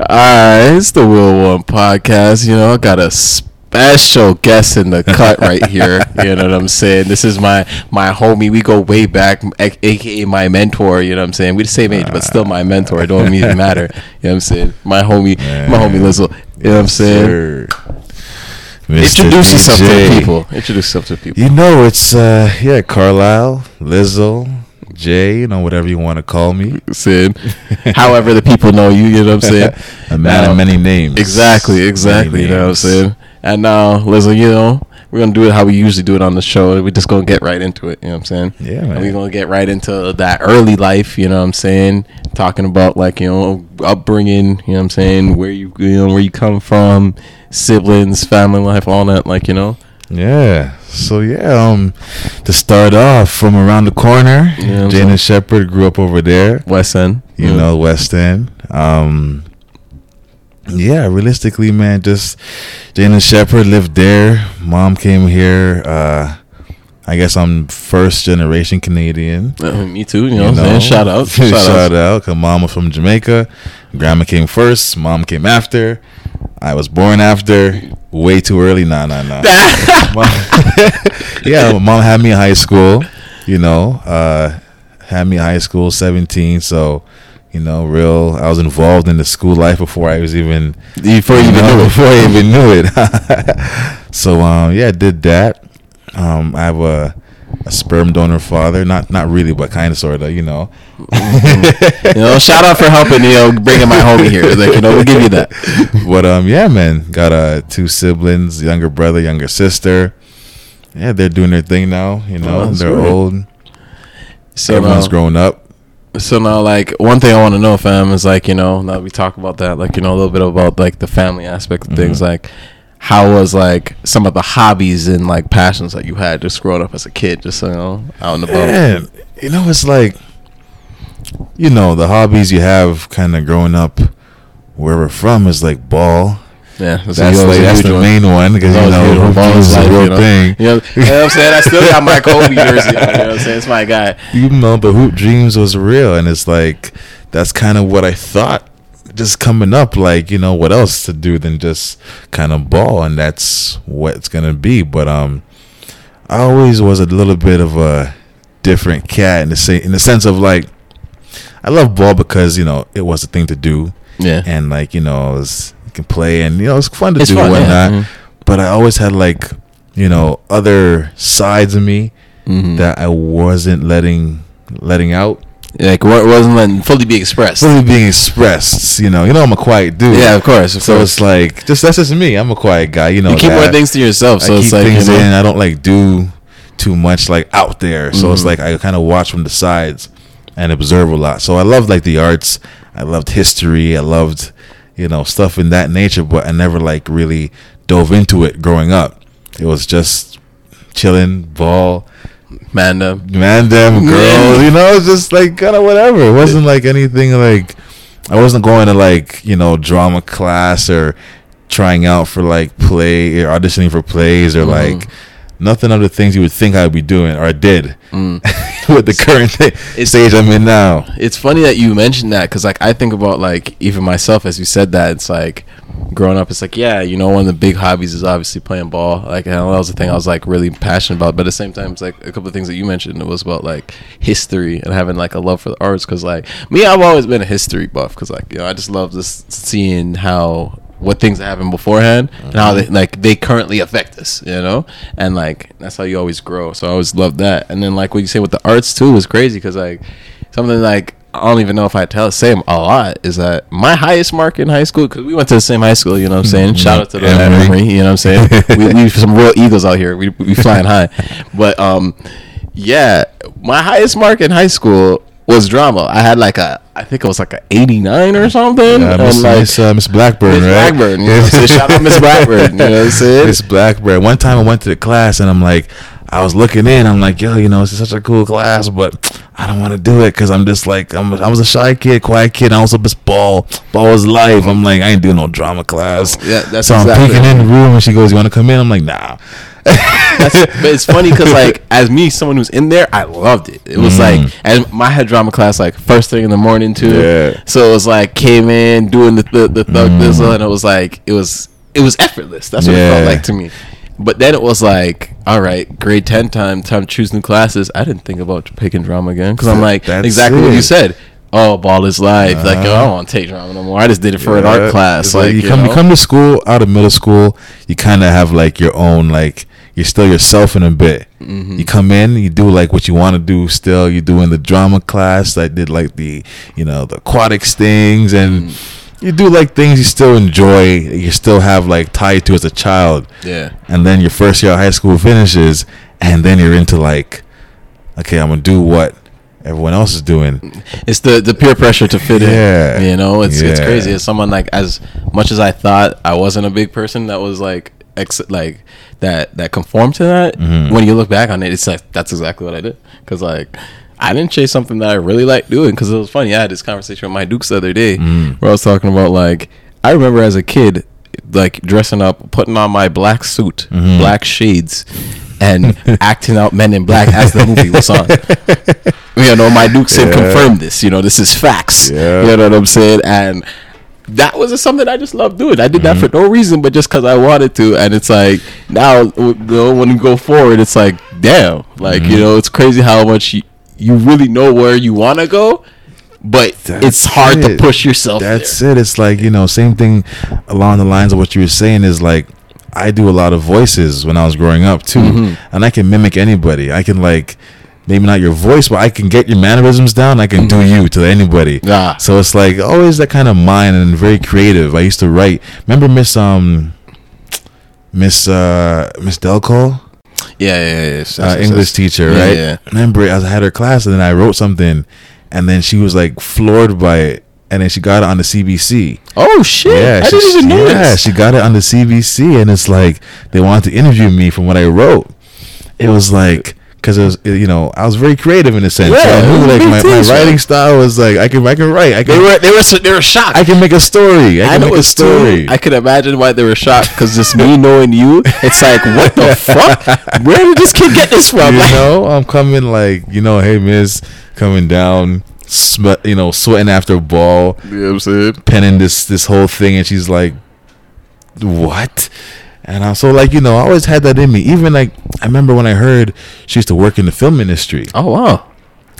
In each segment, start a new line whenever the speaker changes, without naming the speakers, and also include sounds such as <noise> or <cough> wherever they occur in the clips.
Alright, it's the Wheel One podcast. You know, I got a special guest in the cut right here. You know what I'm saying? This is my my homie. We go way back, aka my mentor. You know what I'm saying? We the same age, but still my mentor. It don't even <laughs> matter. You know what I'm saying? My homie, my homie Lizzle. You know what I'm saying?
Sir.
Introduce
Mr.
yourself to the people. Introduce yourself to the people.
You know, it's uh yeah, Carlisle, Lizzo, Jay, you know, whatever you want to call me. <laughs>
Saying, however the people know you. You know what I'm saying? <laughs>
A man of many names.
Exactly, exactly.
Many
You know what I'm saying? And now, Lizzo, you know, we're gonna do it how we usually do it on the show. We're just gonna get right into it. You know what I'm saying?
Yeah,
And we're gonna get right into that early life. You know what I'm saying? Talking about like you know upbringing. You know what I'm saying? Where you you know where you come from, siblings, family life, all that. Like you know.
Yeah. So yeah, um to start off from around the corner,
Yeah, I'm
Jane and Sheppard grew up over there,
West End.
you
Yeah.
know, West End. Um yeah, realistically, man, just Jane and Sheppard lived there. Mom came here. Uh I guess I'm first generation Canadian.
Uh, me too. You know, what I'm saying? <laughs> Shout out. Shout,
Shout,
out.
out. Cause mom was from Jamaica. Grandma came first. Mom came after. I was born after. Way too early. Nah, nah, nah. <laughs> <laughs> Yeah, mom had me in high school. You know, uh, had me in high school, seventeen. So, you know, real. I was involved in the school life before I was even
Before you even
know,
knew it.
before I even knew it. <laughs> so, um, yeah, did that. Um, I have a, a sperm donor father. Not, not really, but kind of, sort of. You know.
You know, shout out for helping. You know, bringing my homie here. Like you know, we'll give you that.
but um, yeah, man, got uh two siblings, younger brother, younger sister. Yeah, they're doing their thing now. You know,
Oh,
they're
great.
old.
So
Everyone's
now-
grown up.
So now, like one thing I want to know, fam, is like you know now we talk about that, like you know a little bit about like the family aspect of things,
Mhm.
like how was like some of the hobbies and like passions that you had just growing up as a kid, just you know out in the about.
Man, you know, it's like, you know, the hobbies you have kind of growing up where we're from is like ball.
Yeah,
That's
always
like that's the
one.
main one because you know
Ball is
is a real
you know?
thing.
You know, you know what I'm saying? I still got my <laughs> Kobe jersey. on, You know what I'm saying? It's my guy.
You know, but hoop dreams was real, and it's like that's kind of what I thought. Just coming up, like you know, what else to do than just kind of ball, and that's what it's gonna be. But um, I always was a little bit of a different cat in the say in the sense of like, I love ball because you know it was a thing to do,
Yeah,
and like you know, it was, you can play, and you know, it's fun to
It's
do
fun,
and
yeah.
whatnot. But I always had like, you know, other sides of me
Mhm.
that I wasn't letting letting out
like what wasn't letting fully be expressed.
fully being expressed. You know, you know I'm a quiet dude.
Yeah, of course. Of
So
course.
it's like just that's just me. I'm a quiet guy. You know,
you keep more things to yourself, so
I
it's
keep
like
things
you know,
in. I don't like do too much like out there. So it's
Mhm.
like I kind of watch from the sides and observe a lot. So I loved like the arts. I loved history. I loved you know stuff in that nature. But I never like really dove into it growing up. It was just chilling, ball,
man. uh,
man, them <laughs>
Yeah.
girls. You know, it's just like kind of whatever. It wasn't like anything like I wasn't going to like you know drama class or trying out for like play or auditioning for plays or
Mhm.
like nothing of the things you would think I'd be doing or I did
mm. <laughs>
with the current <laughs> stage I'm in now.
It's funny that you mentioned that because like I think about like even myself as you said that it's like growing up it's like yeah you know one of the big hobbies is obviously playing ball like that was the thing I was like really passionate about but at the same time it's like a couple of things that you mentioned it was about like history and having like a love for the arts because like me I've always been a history buff because like you know I just love just seeing how what things happened beforehand and how they like they currently affect us, you know, and like that's how you always grow. So I always love that. And then like what you say with the arts too is crazy because like something like I don't even know if I tell say a lot is that my highest mark in high school because we went to the same high school. You know what I'm saying? Shout out to the
Emery.
Emery. You know what I'm saying? <laughs> we, we some real eagles out here. We we flying high, but um, yeah, my highest mark in high school was drama. I had like a I think it was like a 89 or something.
Yeah, Miss,
like,
Miss, uh, Miss Blackburn,
Miss
right?
Blackburn. You know? Shout out Miss Blackburn. You know what I'm saying?
Miss Blackburn. One time I went to the class and I'm like, I was looking in. I'm like, yo, you know, it's such a cool class, but I don't want to do it because I'm just like, I'm, I was a shy kid, quiet kid. I was up this ball. Ball was life. I'm like, I ain't doing no drama class.
Yeah, that's
so
exactly-
I'm peeking in the room and she goes, you want to come in? I'm like, nah.
But it's funny because like <laughs> as me, someone who's in there, I loved it. It was like mm. and my had drama class like first thing in the morning too.
Yeah.
So it was like came in doing the the, the thug mm. thistle, and it was like it was it was effortless. That's what it felt like to me. But then it was like, all right, grade ten time, time to choose new classes. I didn't think about picking drama again because I'm like
That's
exactly what you said. Oh, ball is life. like, yo, I
Uh-huh.
don't want to take drama no more. I just did it for an art class.
It's
Like,
you
you
come, you come to school out of middle school, you kind of have like your own like you're still yourself in a bit.
Mm-hmm.
You come in, you do like what you want to do. Still, you doing the drama class. I did like the you know the aquatics things, and
Mm.
You do like things you still enjoy. You still have like tied to as a child.
yeah.
And then your first year of high school finishes, and then you're into like, okay, I'm gonna do what everyone else is doing.
It's the the peer pressure to fit in.
Yeah.
in. You know, it's it's crazy. As someone like as much as I thought I wasn't a big person that was like ex like that that conformed to that.
Mhm.
When you look back on it, it's like that's exactly what I did. Because like I didn't chase something that I really liked doing because it was funny. I had this conversation with my Dukes the other day
Mm.
where I was talking about like I remember as a kid like dressing up, putting on my black suit,
Mhm.
black shades. And <laughs> acting out Men in Black as the movie was on. <laughs> You know, my Duke said
Yeah.
confirm this. You know, this is facts.
Yeah.
You know what I'm saying? And that was something I just loved doing. I did that
Mm-hmm.
for no reason, but just because I wanted to. And it's like now, w- you know, when you go forward, it's like, damn, like
Mm-hmm.
you know, it's crazy how much you, you really know where you want to go, but it's
That's
hard to push yourself.
That's
there.
it. It's like you know, same thing along the lines of what you were saying is like I do a lot of voices when I was growing up too,
Mhm.
and I can mimic anybody. I can like maybe not your voice, but I can get your mannerisms down. I can do you to anybody.
Ah.
So it's like always that kind of mind and very creative. I used to write. Remember Miss um Miss uh Miss Delco?
Yeah, yeah, yeah. yes,
uh,
yes,
English
yes.
teacher,
Yeah,
right?
yeah.
Remember, I had her class, and then I wrote something, and then she was like floored by it, and then she got it on the CBC.
Oh shit! Yeah, I
she-
didn't even know
Yeah,
this.
she got it on the CBC, and it's like they wanted to interview me from what I wrote. It was like because it was you know I was very creative in a sense. so
Yeah,
I
it
knew like
big
my, my
teacher.
writing style was like I can I can write. I
They
can
were they were they were shocked.
I can make a story. I
I
can
know
make a story.
too. I could imagine why they were shocked because just me <laughs> knowing you, it's like, what the <laughs> fuck? Where did this kid get this from?
you
Like, <laughs>
know, I'm coming like, you know, hey Miss, coming down, sweat, you know, sweating after a ball,
you know what I'm saying?
penning this this whole thing, and she's like, "What?" And I'm so like, you know, I always had that in me. Even like, I remember when I heard she used to work in the film industry.
Oh wow,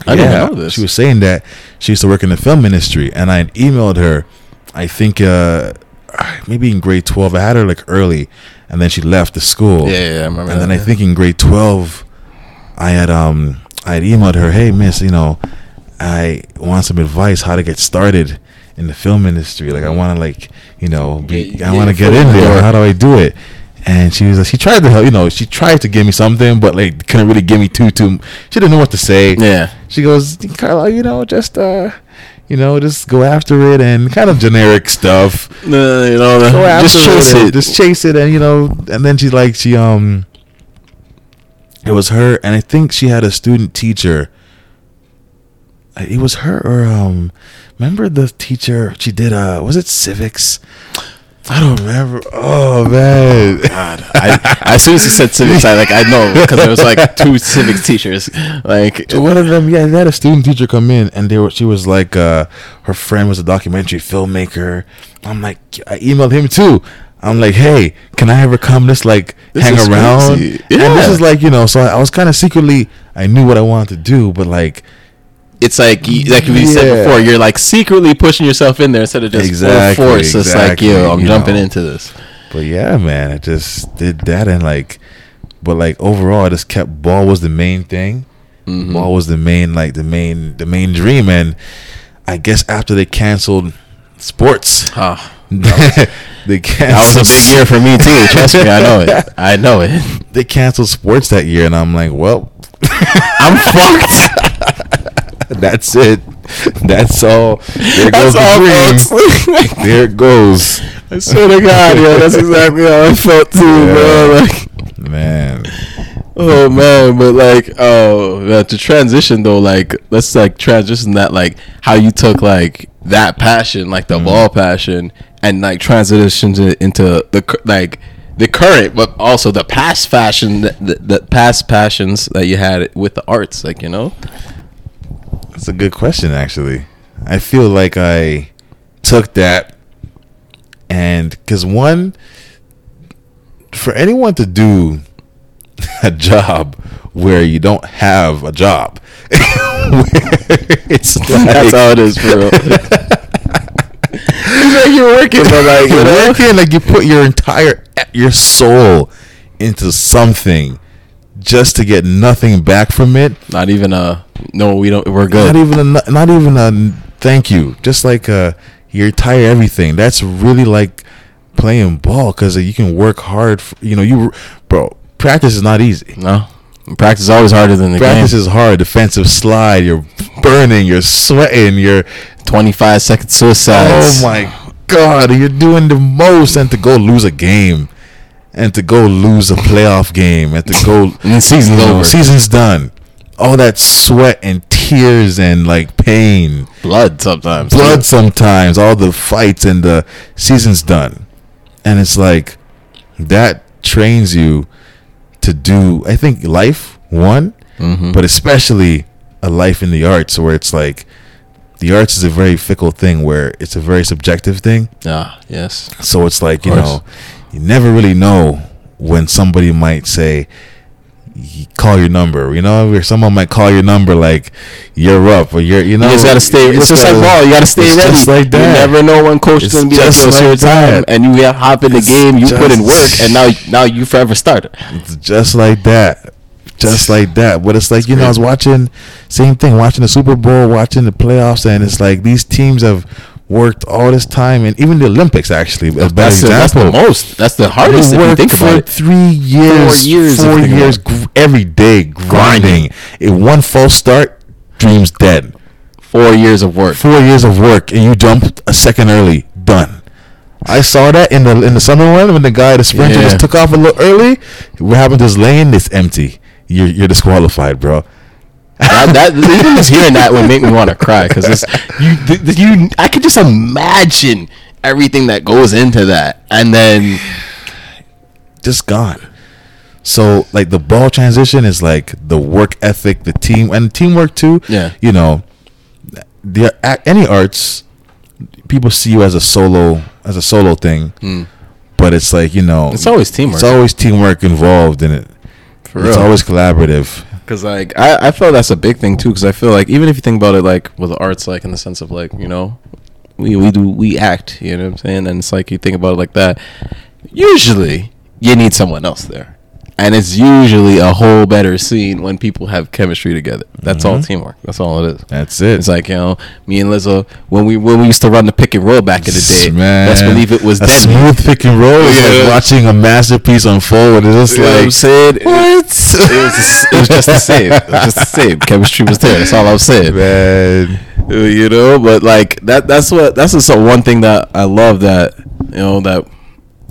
I didn't know this.
She was saying that she used to work in the film industry, and I had emailed her. I think uh, <sighs> maybe in grade twelve. I had her like early, and then she left the school.
yeah, yeah, I remember.
And
that,
then I think in grade twelve, I had um I had emailed her, hey miss, you know, I want some advice how to get started in the film industry. Like I want to like you know be I want to get in there.
door.
How do I do it? And she was like, she tried to help, you know, she tried to give me something, but like couldn't really give me too too. She didn't know what to say.
yeah,
She goes, Carla, you know, just uh, you know, just go after it and kind of generic stuff
no, you know, just chase
and
it.
Just chase it, and you know, and then she like she um, it was her, and I think she had a student teacher. It was her or um, remember the teacher? She did uh, was it civics? I don't remember. Oh man,
God, I, as soon as you said civics, I like I know because there was like two civics teachers. Like,
one of them, yeah, they had a student teacher come in, and they were. She was like, uh, her friend was a documentary filmmaker. I'm like, I emailed him too. I'm like, hey, can I ever come just like
This
hang around?
crazy.
And this is like, you know, so I, I was kind of secretly, I knew what I wanted to do, but like,
it's like like we said before, you're like secretly pushing yourself in there instead of just
Exactly,
full force. It's like, yo,
exactly,
I'm
you
jumping
know.
into this.
but yeah, man, I just did that, and like, but like overall, I just kept ball was the main thing.
Mhm.
Ball was the main, like the main, the main dream, and I guess after they canceled sports.
Ah, <laughs>
they canceled.
that was a big year for me too. <laughs> Trust me, I know it. I know it.
They canceled sports that year, and I'm like, well, <laughs>
I'm fucked. <laughs>
that's it. That's all. There goes
That's all,
the dream. <laughs> There it goes,
I swear to God, yo, that's exactly how I felt too, bro. Like,
man.
oh man, but like, oh, yeah, to transition though, like, let's like transition that, like, how you took like that passion, like the mm-hmm. ball passion, and like transitioned it into the like the current, but also the past fashion, the, the past passions that you had with the arts, like you know.
That's a good question, actually. I feel like I took that and because one, for anyone to do <laughs> a job where you don't have a job, <laughs> it's like, <laughs>
That's how it is, bro. it's like you're working, but like you
you're working like you put your entire your soul into something just to get nothing back from it.
not even a no. We don't. We're good.
Not even a not even a thank you. Just like uh, you retire everything. That's really like playing ball because you can work hard. For, you know, you bro. Practice is not easy.
no, practice is always harder than the game.
Practice
game.
is hard. Defensive slide. You're burning. You're sweating. You're
Twenty-five second suicides.
oh my god. You're doing the most, and to go lose a game, and to go lose a playoff game, and to go <laughs>
And season's
you know,
over.
Season's done. All that sweat and tears and like pain.
blood sometimes.
blood sometimes all the fights and the season's done and it's like that trains you to do i think life one
Mhm.
but especially a life in the arts where it's like the arts is a very fickle thing where it's a very subjective thing
Ah, yes.
so it's like you know you never really know when somebody might say call your number you know or someone might call your number like you're up or you're you know
you just gotta stay. It's, just like ball. You gotta stay
it's
ready.
just like that.
You never know when coach is gonna be like, "Yo, it's
like
your time," and you have hop in the
It's
game. You put in work, and now now you forever starter.
It's just like that. Just like that. But it's like, you know, I was watching same thing, watching the Super Bowl, watching the playoffs, and it's like these teams have worked all this time and even the Olympics actually a better
That's the, that's the most. That's the hardest if you think
for
about it.
three years,
years,
four years, gr- every day grinding. In one false start, dreams dead.
Four years of work.
Four years of work, and you jump a second early, done. I saw that in the in the summer one when the guy the sprinter
Yeah.
just took off a little early. What happened to his lane? It's empty. You're you're disqualified, bro.
That, that <laughs> even just hearing that would make me want to cry because you th- you I could just imagine everything that goes into that, and then <sighs>
just gone. So like the ball transition is like the work ethic, the team and teamwork too.
Yeah.
You know, the any arts, people see you as a solo as a solo thing, hmm. but it's like you know,
It's always teamwork.
It's always teamwork involved in it.
For
it's
real.
always collaborative.
Because like I, I feel that's a big thing too. Because I feel like even if you think about it, like with arts, like in the sense of like you know, we we do we act. You know what I'm saying? And it's like you think about it like that. Usually, you need someone else there, and it's usually a whole better scene when people have chemistry together. That's all mm-hmm. teamwork. That's all it is.
That's it.
It's like you know, me and Lizzo when we when we used to run the pick and roll back in the day.
Man,
Best believe it was
a
deadly.
smooth pick and roll. It's
Yeah.
like watching a masterpiece unfold. It's just
You
like
I'm saying? It-
what?
It was, it was just the same. It was just the same. Chemistry was there. That's all I was saying.
man.
You know but like that that's what that's just one thing that i love that you know that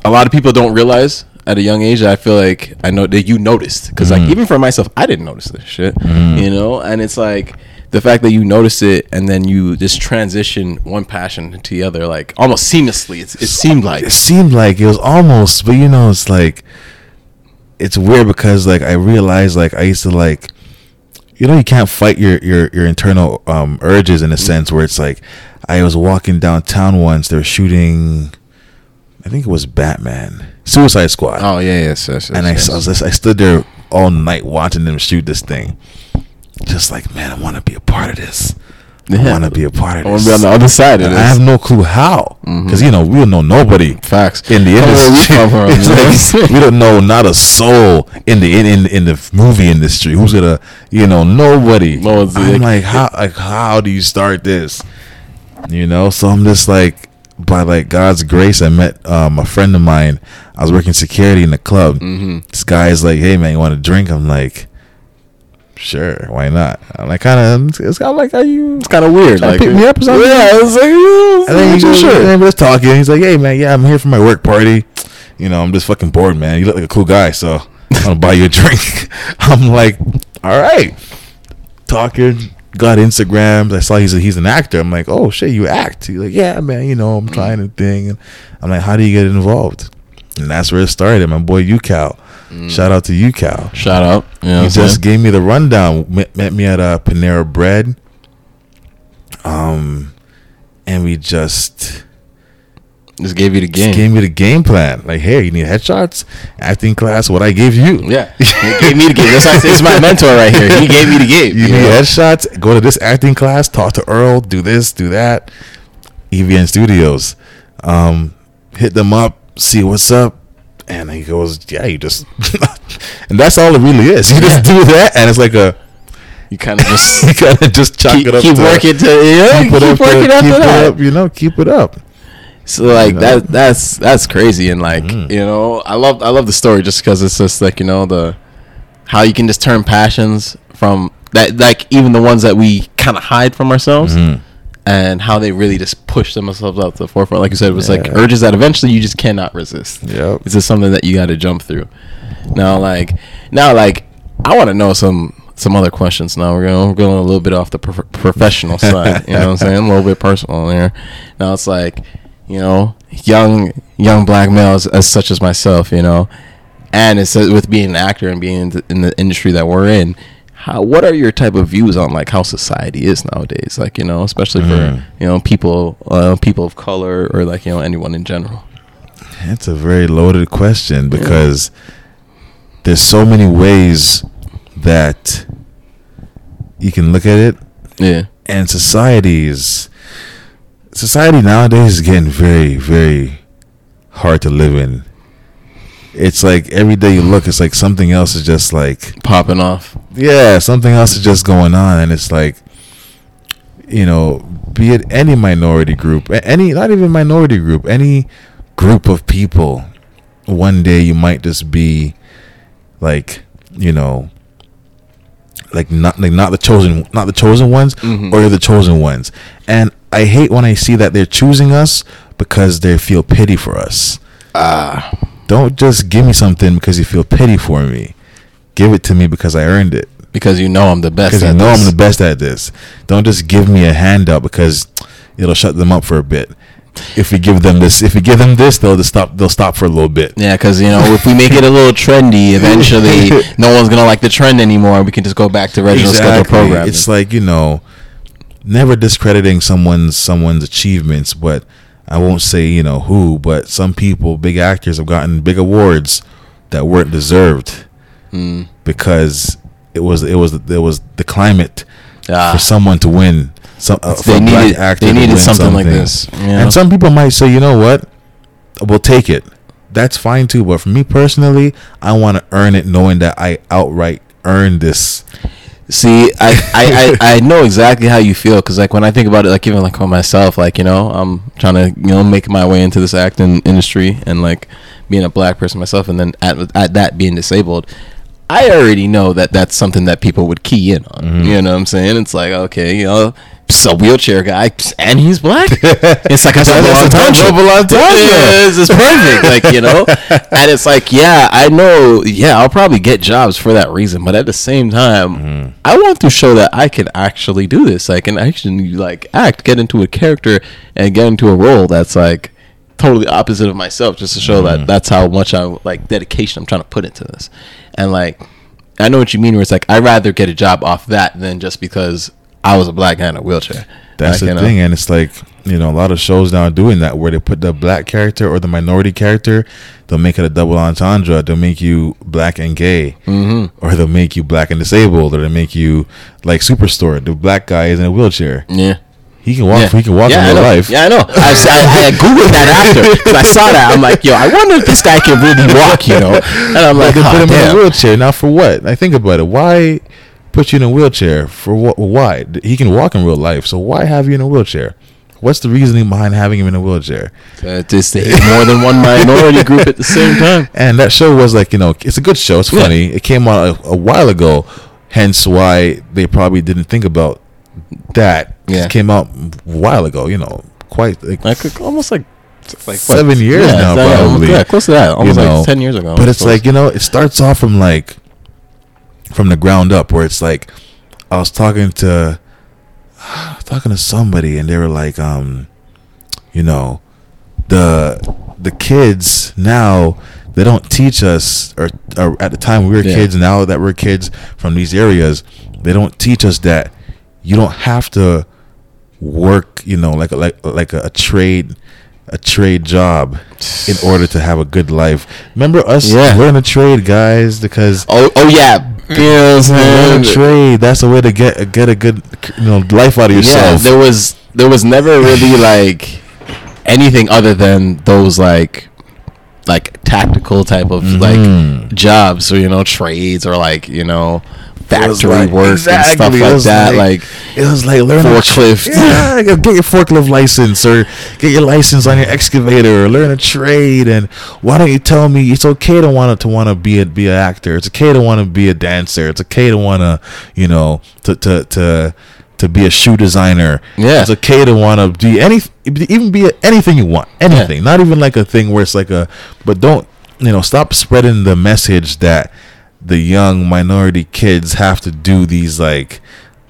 a lot of people don't realize at a young age i feel like i know that you noticed. Because like mm. even for myself i didn't notice this shit mm. you know? And it's like the fact that you notice it and then you just transition one passion to the other like almost seamlessly. It's, it seemed like.
It seemed like it was almost, but you know, it's like it's weird because like I realized like I used to like you know you can't fight your your your internal um urges in a mm. sense where it's like I was walking downtown once they were shooting I think it was Batman Suicide Squad
oh yeah yes, yes, yes
and I,
yes.
I was I stood there all night watching them shoot this thing just like man I want to be a part of this I want to be a part of
I wanna be on the other side of this.
I have no clue how mm-hmm. because you know we don't know nobody
Facts.
in the
I don't know where we
industry. <laughs> It's
you know what I'm
like, we don't know not a soul in the in, in in the movie industry. Who's gonna you know nobody?
No
I'm
like-
like how like how do you start this? You know, so I'm just like by like God's grace, I met um, a friend of mine. I was working security in the club.
Mm-hmm.
This guy is like, "Hey man, you want to drink?" I'm like, "Sure, why not?" I'm like, kind of. It's kind of like, "Are you?"
it's kind of weird like
pick me up or something?
yeah it's like
And then he
sure
goes,
sure
and we're just talking. He's like, "Hey man, yeah, I'm here for my work party. You know, I'm just fucking bored, man. You look like a cool guy, so I'm gonna buy you a <laughs> drink." <laughs> I'm like, "All right." Talking, got Instagrams. I saw he's a, he's an actor. I'm like, "Oh shit, you act?" He's like, "Yeah, man. You know, I'm trying a thing." And I'm like, "How do you get involved?" and that's where it started. My boy UCal. Shout out to UCal.
Shout out. You know
he
I'm saying?
just gave me the rundown. Met, met me at uh, Panera Bread. Um, and we just
Just gave you the
just
game.
gave me the game plan. Like, hey, you need headshots, acting class. What I gave you.
Yeah, <laughs> he gave me the game. That's why it's my mentor right here. He gave me the game.
You
you
need
know?
headshots. Go to this acting class. Talk to Earl. Do this. Do that. EVN Studios. Um, hit them up. See what's up. And he goes, yeah, you just, <laughs> and that's all it really is. You just do that, and it's like a,
You kind of just <laughs>
you gotta just chalk
keep,
it up.
keep
to,
working to yeah,
keep
keep,
it up. to-
working after
keep it up. You know, keep it up.
So like
You know?
that that's that's crazy. And like
Mhm.
you know I love I love the story just because it's just like you know the how you can just turn passions from that like even the ones that we kind of hide from ourselves
Mhm.
and how they really just push themselves out to the forefront. Like you said it was like urges that eventually you just cannot resist.
Yep.
it's just something that you got to jump through. Now like now like I want to know some some other questions now. We're going we're going a little bit off the prof- professional side. You know what I'm saying? A little bit personal there now it's like you know young young black males as such as myself you know? And it's uh, with being an actor and being in the, in the industry that we're in how what are your type of views on like how society is nowadays? Like you know especially
Mm.
for you know people uh, people of color or like you know anyone in general.
That's a very loaded question because there's so many ways that you can look at it,
yeah.
and society is society nowadays is getting very, very hard to live in. It's like every day you look, it's like something else is just like
popping off
yeah, something else is just going on, and it's like, you know, be it any minority group, any not even minority group, any group of people, one day you might just be like, you know, like not like not the chosen, not the chosen ones,
Mhm.
or you're the chosen ones, and I hate when I see that they're choosing us because they feel pity for us.
ah
Don't just give me something because you feel pity for me. Give it to me because I earned it
because you know I'm the best
because you know
this.
I'm the best at this. Don't just give me a handout because it'll shut them up for a bit. If we give them this, if we give them this, they'll just stop. They'll stop for a little bit.
Yeah, because you know if we make it a little trendy, <laughs> eventually no one's gonna like the trend anymore. We can just go back to original schedule programming.
It's like you know, never discrediting someone's someone's achievements, but I won't say you know who, but some people, big actors, have gotten big awards that weren't deserved
Mm.
because it was it was it was the climate
Ah.
for someone to win. Some uh, for
They needed- they needed
win
something like this, you know?
And some people might say, you know what, we'll take it. That's fine too. But for me personally, I want to earn it, knowing that I outright earned this.
See, I, I, I, I know exactly how you feel because like when I think about it, like even like on myself, like you know, I'm trying to you know make my way into this acting industry and like being a black person myself, and then at at that being disabled. I already know that that's something that people would key in on.
Mhm.
You know what I'm saying? It's like, okay, you know, a wheelchair guy, and he's black. <laughs> It's like a double entendre.
double entendre.
Yes, it's perfect. Like you know, <laughs> and it's like, yeah, I know. Yeah, I'll probably get jobs for that reason, but at the same time,
Mm-hmm.
I want to show that I can actually do this. I can actually like act, get into a character, and get into a role that's like totally opposite of myself, just to show
Mm-hmm.
that that's how much I like dedication I'm trying to put into this. And like, I know what you mean. Where it's like I'd rather get a job off that than just because I was a black guy in a wheelchair.
That's
Like,
the
you know?
thing, and it's like you know a lot of shows now are doing that where they put the black character or the minority character, they'll make it a double entendre. They'll make you black and gay,
Mhm.
or they'll make you black and disabled, or they make you like Superstore. The black guy is in a wheelchair.
Yeah.
He can walk.
Yeah.
He can walk
yeah,
in real life.
Yeah, I know. I had googled that after because I saw that. I'm like, yo, I wonder if this guy can really walk, you know? And I'm like,
Like put him in a wheelchair. Now for what? I think about it. Why put you in a wheelchair? For what? Why? He can walk in real life. So why have you in a wheelchair? What's the reasoning behind having him in a wheelchair?
Uh, just to hit more than one minority group at the same time.
And that show was like, you know, it's a good show. It's
Yeah.
funny. It came out a, a while ago, hence why they probably didn't think about that.
Yeah.
Came out a while ago, you know, quite like,
Like almost like like what?
Seven years now,
it's, uh,
probably.
Yeah, close to that. Almost
know.
like ten years ago.
but it's
suppose.
like, you know, it starts off from like from the ground up where it's like I was talking to <sighs> talking to somebody and they were like, um, you know, the the kids now they don't teach us or, or at the time we were
Yeah.
kids now that we're kids from these areas they don't teach us that you don't have to work you know like a, like like a, a trade a trade job in order to have a good life remember us
Yeah.
We're in a trade guys because
Oh, oh yeah. You know what I'm
learn a trade that's the way to get get a good you know life out of yourself.
Yeah, there was there was never really <sighs> like anything other than those like like tactical type of
Mhm.
like jobs or you know trades or like you know factory
like-
work and stuff like that like,
It was like learn a
Forklift. <laughs>
Yeah, get your forklift license or get your license on your excavator or learn a trade. And why don't you tell me it's okay to want to want to be a be an actor? It's okay to want to be a dancer. It's okay to want to you know to to to to be a shoe designer.
Yeah.
it's okay to want to be any even be anything you want. Anything, not even like a thing where it's like a. But don't you know? Stop spreading the message that the young minority kids have to do these like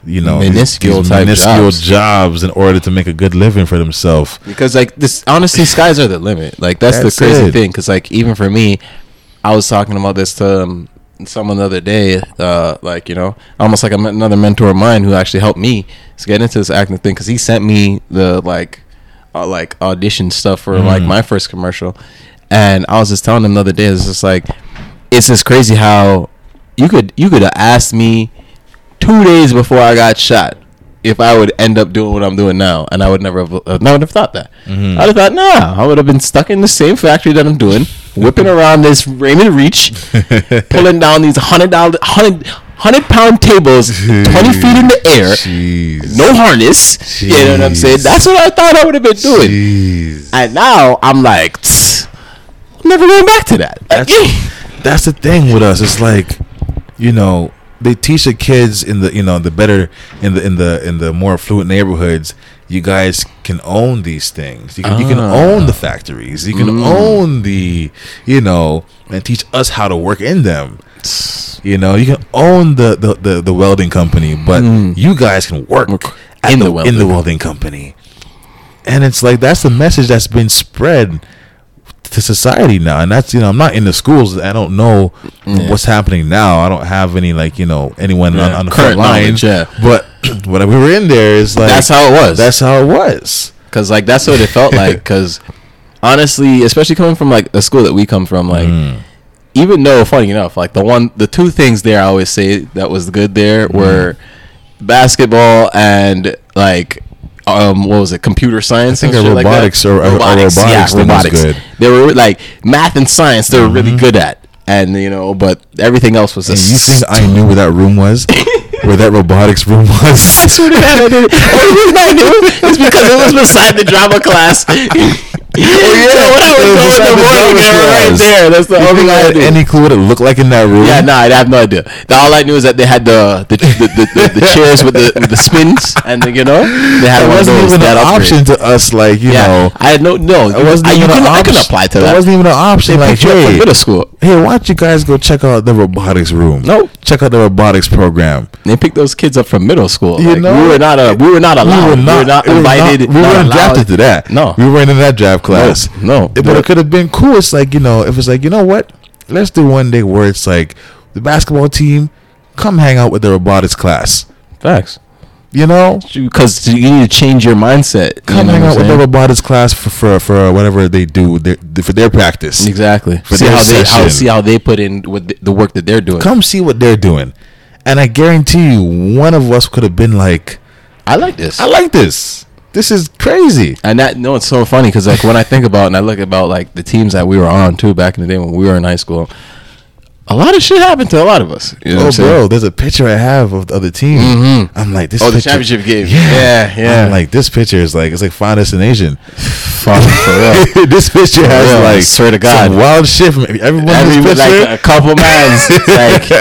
you know
Minuscule
these
type
minuscule
jobs.
jobs in order to make a good living for themselves.
because like this honestly skies are the limit like that's,
That's
the crazy
it.
thing because like even for me i was talking about this to um, someone the other day uh like you know almost like another mentor of mine who actually helped me to get into this acting thing because he sent me the like uh, like audition stuff for like
Mhm.
my first commercial and i was just telling him the other day it's just like it's just crazy how you could you could have asked me two days before I got shot if I would end up doing what I'm doing now, and I would never have, uh, I would have thought that.
Mhm.
I'd have thought, nah, I would have been stuck in the same factory that I'm doing, whipping <laughs> around this Raymond Reach, <laughs> pulling down these hundred dollar, hundred hundred pound tables, twenty feet in the air,
Jeez.
no harness. You know what I'm saying? That's what I thought I would have been doing.
Jeez.
And now I'm like, I'm never going back to that.
That's <laughs> that's the thing with us. It's like, you know, they teach the kids in the you know the better in the in the in the more affluent neighborhoods. You guys can own these things. You can you can
Ah.
own the factories. You can
Mm.
own the you know and teach us how to work in them. You know, you can own the the, the, the welding company, but
Mm.
you guys can work
Work in
the,
the
in the welding company. And it's like that's the message that's been spread to society now, and that's you know I'm not in the schools. I don't know
Yeah.
what's happening now. I don't have any like you know anyone on,
Yeah,
on the
current
front line.
yeah.
But <clears throat> when we were in there, it's like
That's how it was.
That's how it was.
Cause like that's what it felt like. <laughs> Cause honestly, especially coming from like the school that we come from, like
Mm.
even though funny enough, like the one, the two things there I always say that was good there
Mm-hmm.
were basketball and like um what was it computer science and shit like that?
robotics or- or- or robotics was good.
they were like math and science they were really
Mhm.
good at and you know but everything else was
And you think I knew where that room was? <laughs> where that robotics room was?
I swear to God, I did. Only reason I knew is because it was beside the drama class. <laughs> oh
yeah,
when I was in the morning,
drama
right there. That's the
You
only
I
I
had any clue what it looked like in that room?
Yeah, no, I have no idea. The, all I knew is that they had the the, the, the, the, chairs with the with the spins, and the, you know they had
It
one of
wasn't
those
even
that
an option to us, like you
Yeah,
know.
I had no no.
It wasn't
I,
even an
I can
option.
apply to that.
It wasn't even an option.
They
like,
picked you up from
hey,
middle school.
hey, why don't you guys go check out the robotics room?
No.
Check out the robotics program.
They picked those kids up from middle school.
You
Like,
know?
we were not a we were not allowed. We were not,
we were
invited.
we weren't
allowed.
drafted to that.
No.
we weren't in that draft class.
no.
It- but it could have been cool. It's like you know, if it's like you know what, let's do one day where it's like the basketball team come hang out with the robotics class.
Facts.
You know,
because you need to change your mindset. you
come
know
hang out with the robotics class for for, for whatever they do their, for their practice.
exactly.
For
see how they how, see how they put in with the, the work that they're doing.
Come see what they're doing, and I guarantee you, one of us could have been like,
I like this.
"I like this. This is crazy."
and that no, it's so funny because like when I think about and I look about like the teams that we were on too back in the day when we were in high school, a lot of shit happened to a lot of us. You know
oh,
what I'm saying?
bro, there's a picture I have of the other team.
Mhm.
I'm like, this.
Oh, the
picture-
championship game.
Yeah,
Yeah, yeah.
I'm like, this picture is like, it's like Final Destination.
Fuck, <laughs> for real. <laughs>
this picture
For
has
real,
like,
swear to God.
some wild shit from everyone in
Every
this
like a couple mans, <laughs> like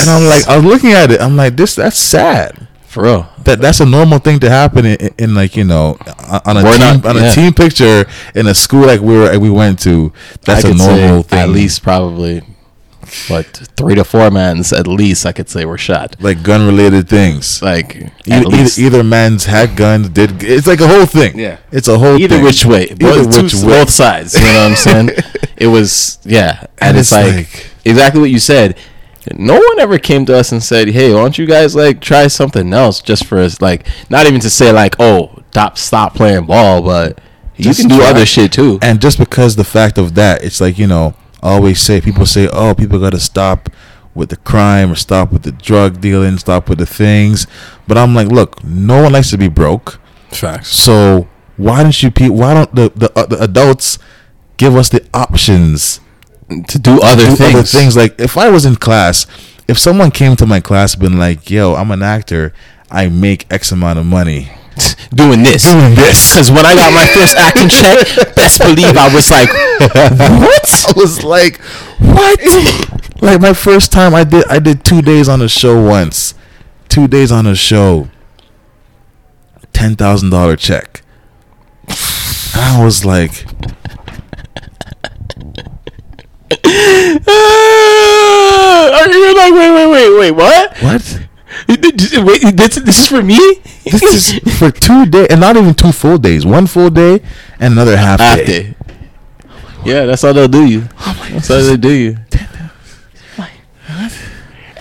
and I'm like, I was looking at it. I'm like, this, that's sad.
for real.
That that's a normal thing to happen in, in, in like you know on- a
We're
team
not-
on a
yeah.
team picture in a school like we were we went to. That's
I
a normal thing.
At least probably what three to four mans at least I could say were shot.
like gun related things.
Like
Either,
at least
either, either man's had guns, did it's like a whole thing.
Yeah.
it's a whole
either
thing.
which way,
Either
both, two-
which way.
both sides. You know what I'm saying? <laughs> it was yeah, and,
And
it's,
it's
like,
like-
exactly what you said. No one ever came to us and said, "Hey, why don't you guys like try something else?" Just for us, like not even to say like, "Oh, stop, stop playing ball," but you
Just
can do
try.
other shit too.
And just because the fact of that, it's like you know, I always say people say, "Oh, people got to stop with the crime or stop with the drug dealing, stop with the things." But I'm like, look, no one likes to be broke.
Facts.
So why don't you people? Why don't the the, uh, the adults give us the options
To do other
do
things.
other things? Like if I was in class, if someone came to my class, been like, "Yo, I'm an actor. I make X amount of money."
Doing this.
Doing this.
Because when I got my first acting check, best believe I was like, what? <laughs>
I was like, what? <laughs> like my first time I did I did two days on a show once. Two days on a show. Ten thousand dollar check. I was like, <laughs>
Are you like, wait, wait, wait, wait, what?
what?
Wait, this, this is for me?
This is for two days and not even two full days. One full day and another half,
half
day.
day. Yeah, that's all they'll do you. Oh that's all they do you.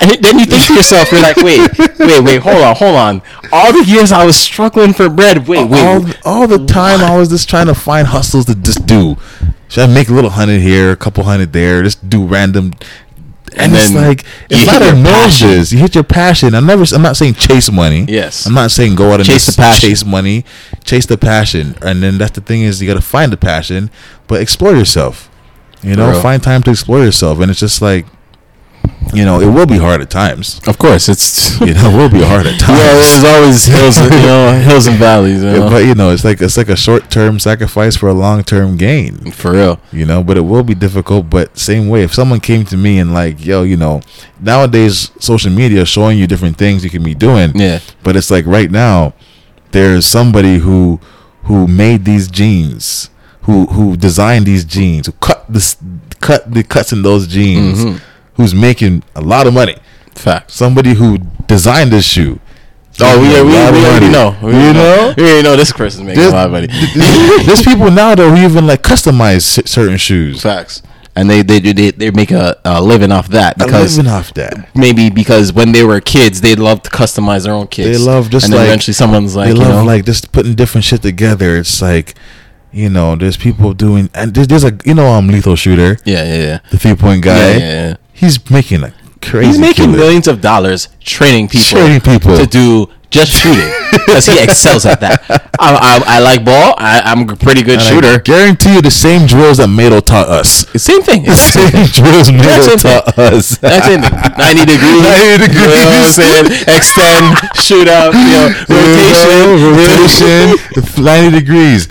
And then you think to yourself, you're like, wait, wait, wait, hold on, hold on. All the years I was struggling for bread. Wait, wait.
all, all the time I was just trying to find hustles to just do. Should I make a little hundred here, a couple hundred there, just do random and,
And
it's like
it's
I
your passion.
you hit your passion. I'm never. I'm not saying chase money.
Yes.
I'm not saying go out and
Chase the passion.
chase money. Chase the passion, and then that's the thing is you got to find the passion, but explore yourself. You know, find time to explore yourself, and it's just like, you know, it will be hard at times.
Of course, it's <laughs>
You know, it will be hard at <laughs> times.
yeah. There's always hills, and, you know, hills and valleys. You
Yeah, but you know, it's like it's like a short term sacrifice for a long term gain.
for real.
you know but it will be difficult but same way if someone came to me and like yo you know nowadays social media is showing you different things you can be doing
Yeah.
but it's like right now there's somebody who who made these jeans who who designed these jeans who cut this cut the cuts in those jeans
Mhm.
Who's making a lot of money
Fact.
somebody who designed this shoe
Oh, we,
a
we, we already know. We
you
already
know
We already know this person's making
there's,
a lot of money. <laughs>
there's people now though who even like customize certain shoes
Facts. And they they they, they make a, a living off that because
living off that
maybe because when they were kids they loved to customize their own kids.
They love just
and
like
eventually someone's like
they
you
love
know
like just putting different shit together. It's like, you know, there's people doing and there's, there's a you know I'm um lethal shooter,
yeah yeah yeah.
the three point guy.
Yeah, yeah, yeah.
He's making a crazy.
He's making
killing.
millions of dollars training people,
Training people.
to do just shooting because he excels at that. <laughs> I, I, I like ball. I, I'm a pretty good
And I
shooter.
guarantee you the same drills that Mato taught us.
Same thing.
The
same
same drills Mato
same thing.
taught us.
That's it. 90 degrees.
90 degrees. <laughs>
You know I'm saying? Extend, shoot out, you know, rotation.
Rotation, <laughs> ninety degrees,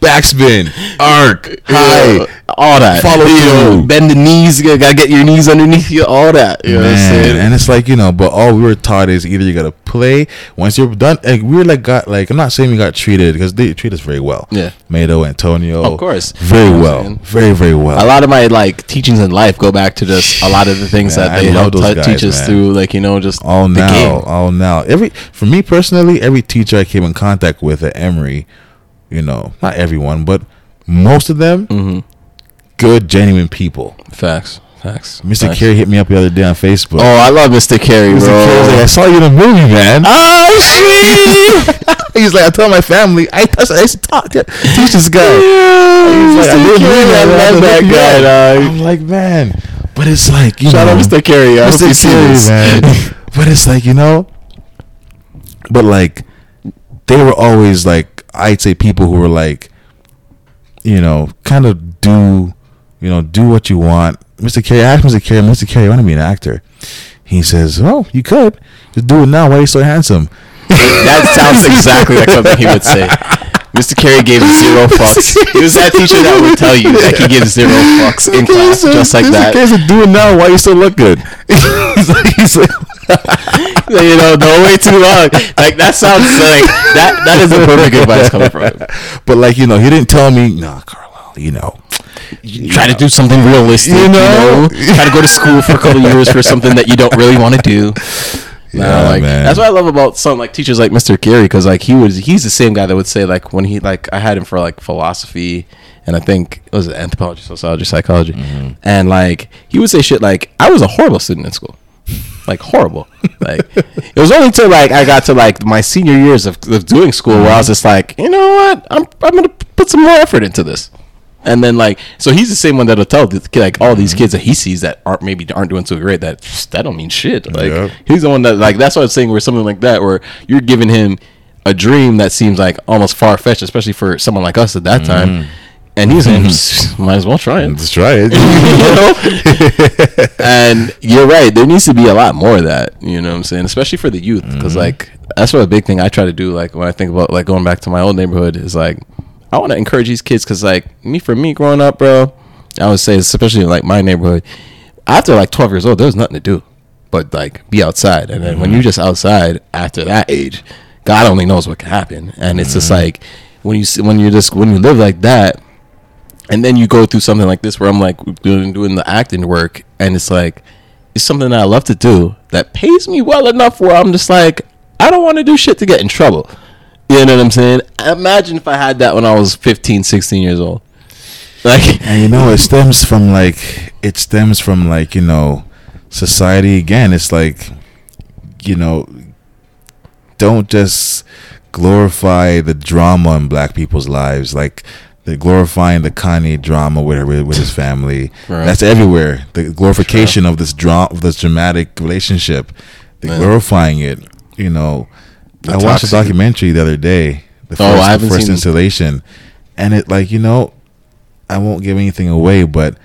backspin, arc, high.
know, all that.
Follow
you
through.
bend the knees. You gotta get your knees underneath you. All that. You know what I'm
Man,
saying?
and it's like you know, but all we were taught is either you gotta play once you're done. Like we were like got like I'm not saying we got treated because they treat us very well.
Yeah.
Mato, Antonio,
Of course.
very
You know what I'm
well,
saying?
very very well.
a lot of my like teachings in life go back to just a lot of the things
Man,
that they
love
help t-
guys,
teach us
man.
through, like you know, just
all now,
game.
all now. Every for me personally, every teacher I came in contact with at Emery, you know, not everyone, but most of them,
Mm-hmm.
good, genuine people.
Facts, facts.
Mr.
facts.
Carey hit me up the other day on Facebook.
Oh, I love Mr. Carey,
Mr.
bro.
Carey was like, I saw you in a movie, man.
oh shit! <laughs>
He's like, I told my family, I, touched, I used to talk, to, teach this guy.
He's
He's like, I didn't mean that,
I love that guy, dog.
I'm like, man, but it's like, you
Shout
know,
out Mr. Carey. I
Mr. Carey, man. <laughs> but it's like, you know, but like, they were always like, I'd say people who were like, you know, kind of do, you know, do what you want. Mr. Carey, I asked Mr. Carey, Mr. Carey, I want to be an actor. He says, oh, you could. Just do it now. Why are you so handsome?
that sounds exactly like something he would say. Mr. Carey gave zero fucks. It was that teacher that would tell you that he gives zero fucks in class, just like
Mr.
that.
Carey said, do it now. Why you still look good? <laughs> he's like, he's like,
you know, don't wait too long. Like that sounds like that. That is the perfect advice coming from him. <laughs>
but like you know, he didn't tell me, nah, Carlisle, you know,
try to do something realistic. You know, you know? try to go to school for a couple years for something that you don't really want to do. <laughs> Yeah, like man. that's what I love about some like teachers like Mr. Gary because like he was he's the same guy that would say like when he like I had him for like philosophy and I think it was anthropology, sociology, psychology, mm-hmm. and like he would say shit like I was a horrible student in school, like horrible. like it was only till like I got to like my senior years of, of doing school mm-hmm. where I was just like you know what I'm I'm gonna put some more effort into this. And then like so he's the same one that'll tell the, like all these mm-hmm. kids that he sees that aren't maybe aren't doing so great that that don't mean shit. Like yep. he's the one that like that's what I'm saying where something like that where you're giving him a dream that seems like almost far fetched, especially for someone like us at that time. Mm-hmm. And he's saying, <laughs> might as well try it.
Let's try it.
you <laughs> know? <laughs> and you're right. There needs to be a lot more of that. You know what I'm saying? Especially for the youth. Because, mm-hmm. like, that's what a big thing I try to do. Like, when I think about, like, going back to my old neighborhood, is like, I want to encourage these kids because, like, me for me growing up, bro, I would say, especially in, like my neighborhood, after like 12 years old, there's nothing to do but like be outside. And then mm-hmm. when you're just outside after that age, God only knows what can happen. And it's mm-hmm. just like when you when you just when you live like that, and then you go through something like this where I'm like doing doing the acting work, and it's like it's something that I love to do that pays me well enough where I'm just like I don't want to do shit to get in trouble. You know what I'm saying? Imagine if I had that when I was 15, 16 years old.
Like, and you know, it stems from like it stems from like you know society again. It's like you know, don't just glorify the drama in black people's lives. Like the glorifying the Kanye drama with with his family. Right. That's everywhere. The glorification of this drama, of this dramatic relationship. The glorifying it. You know, the I toxic. watched a documentary the other day. The oh, first, the first installation, and it like you know, I won't give anything away, but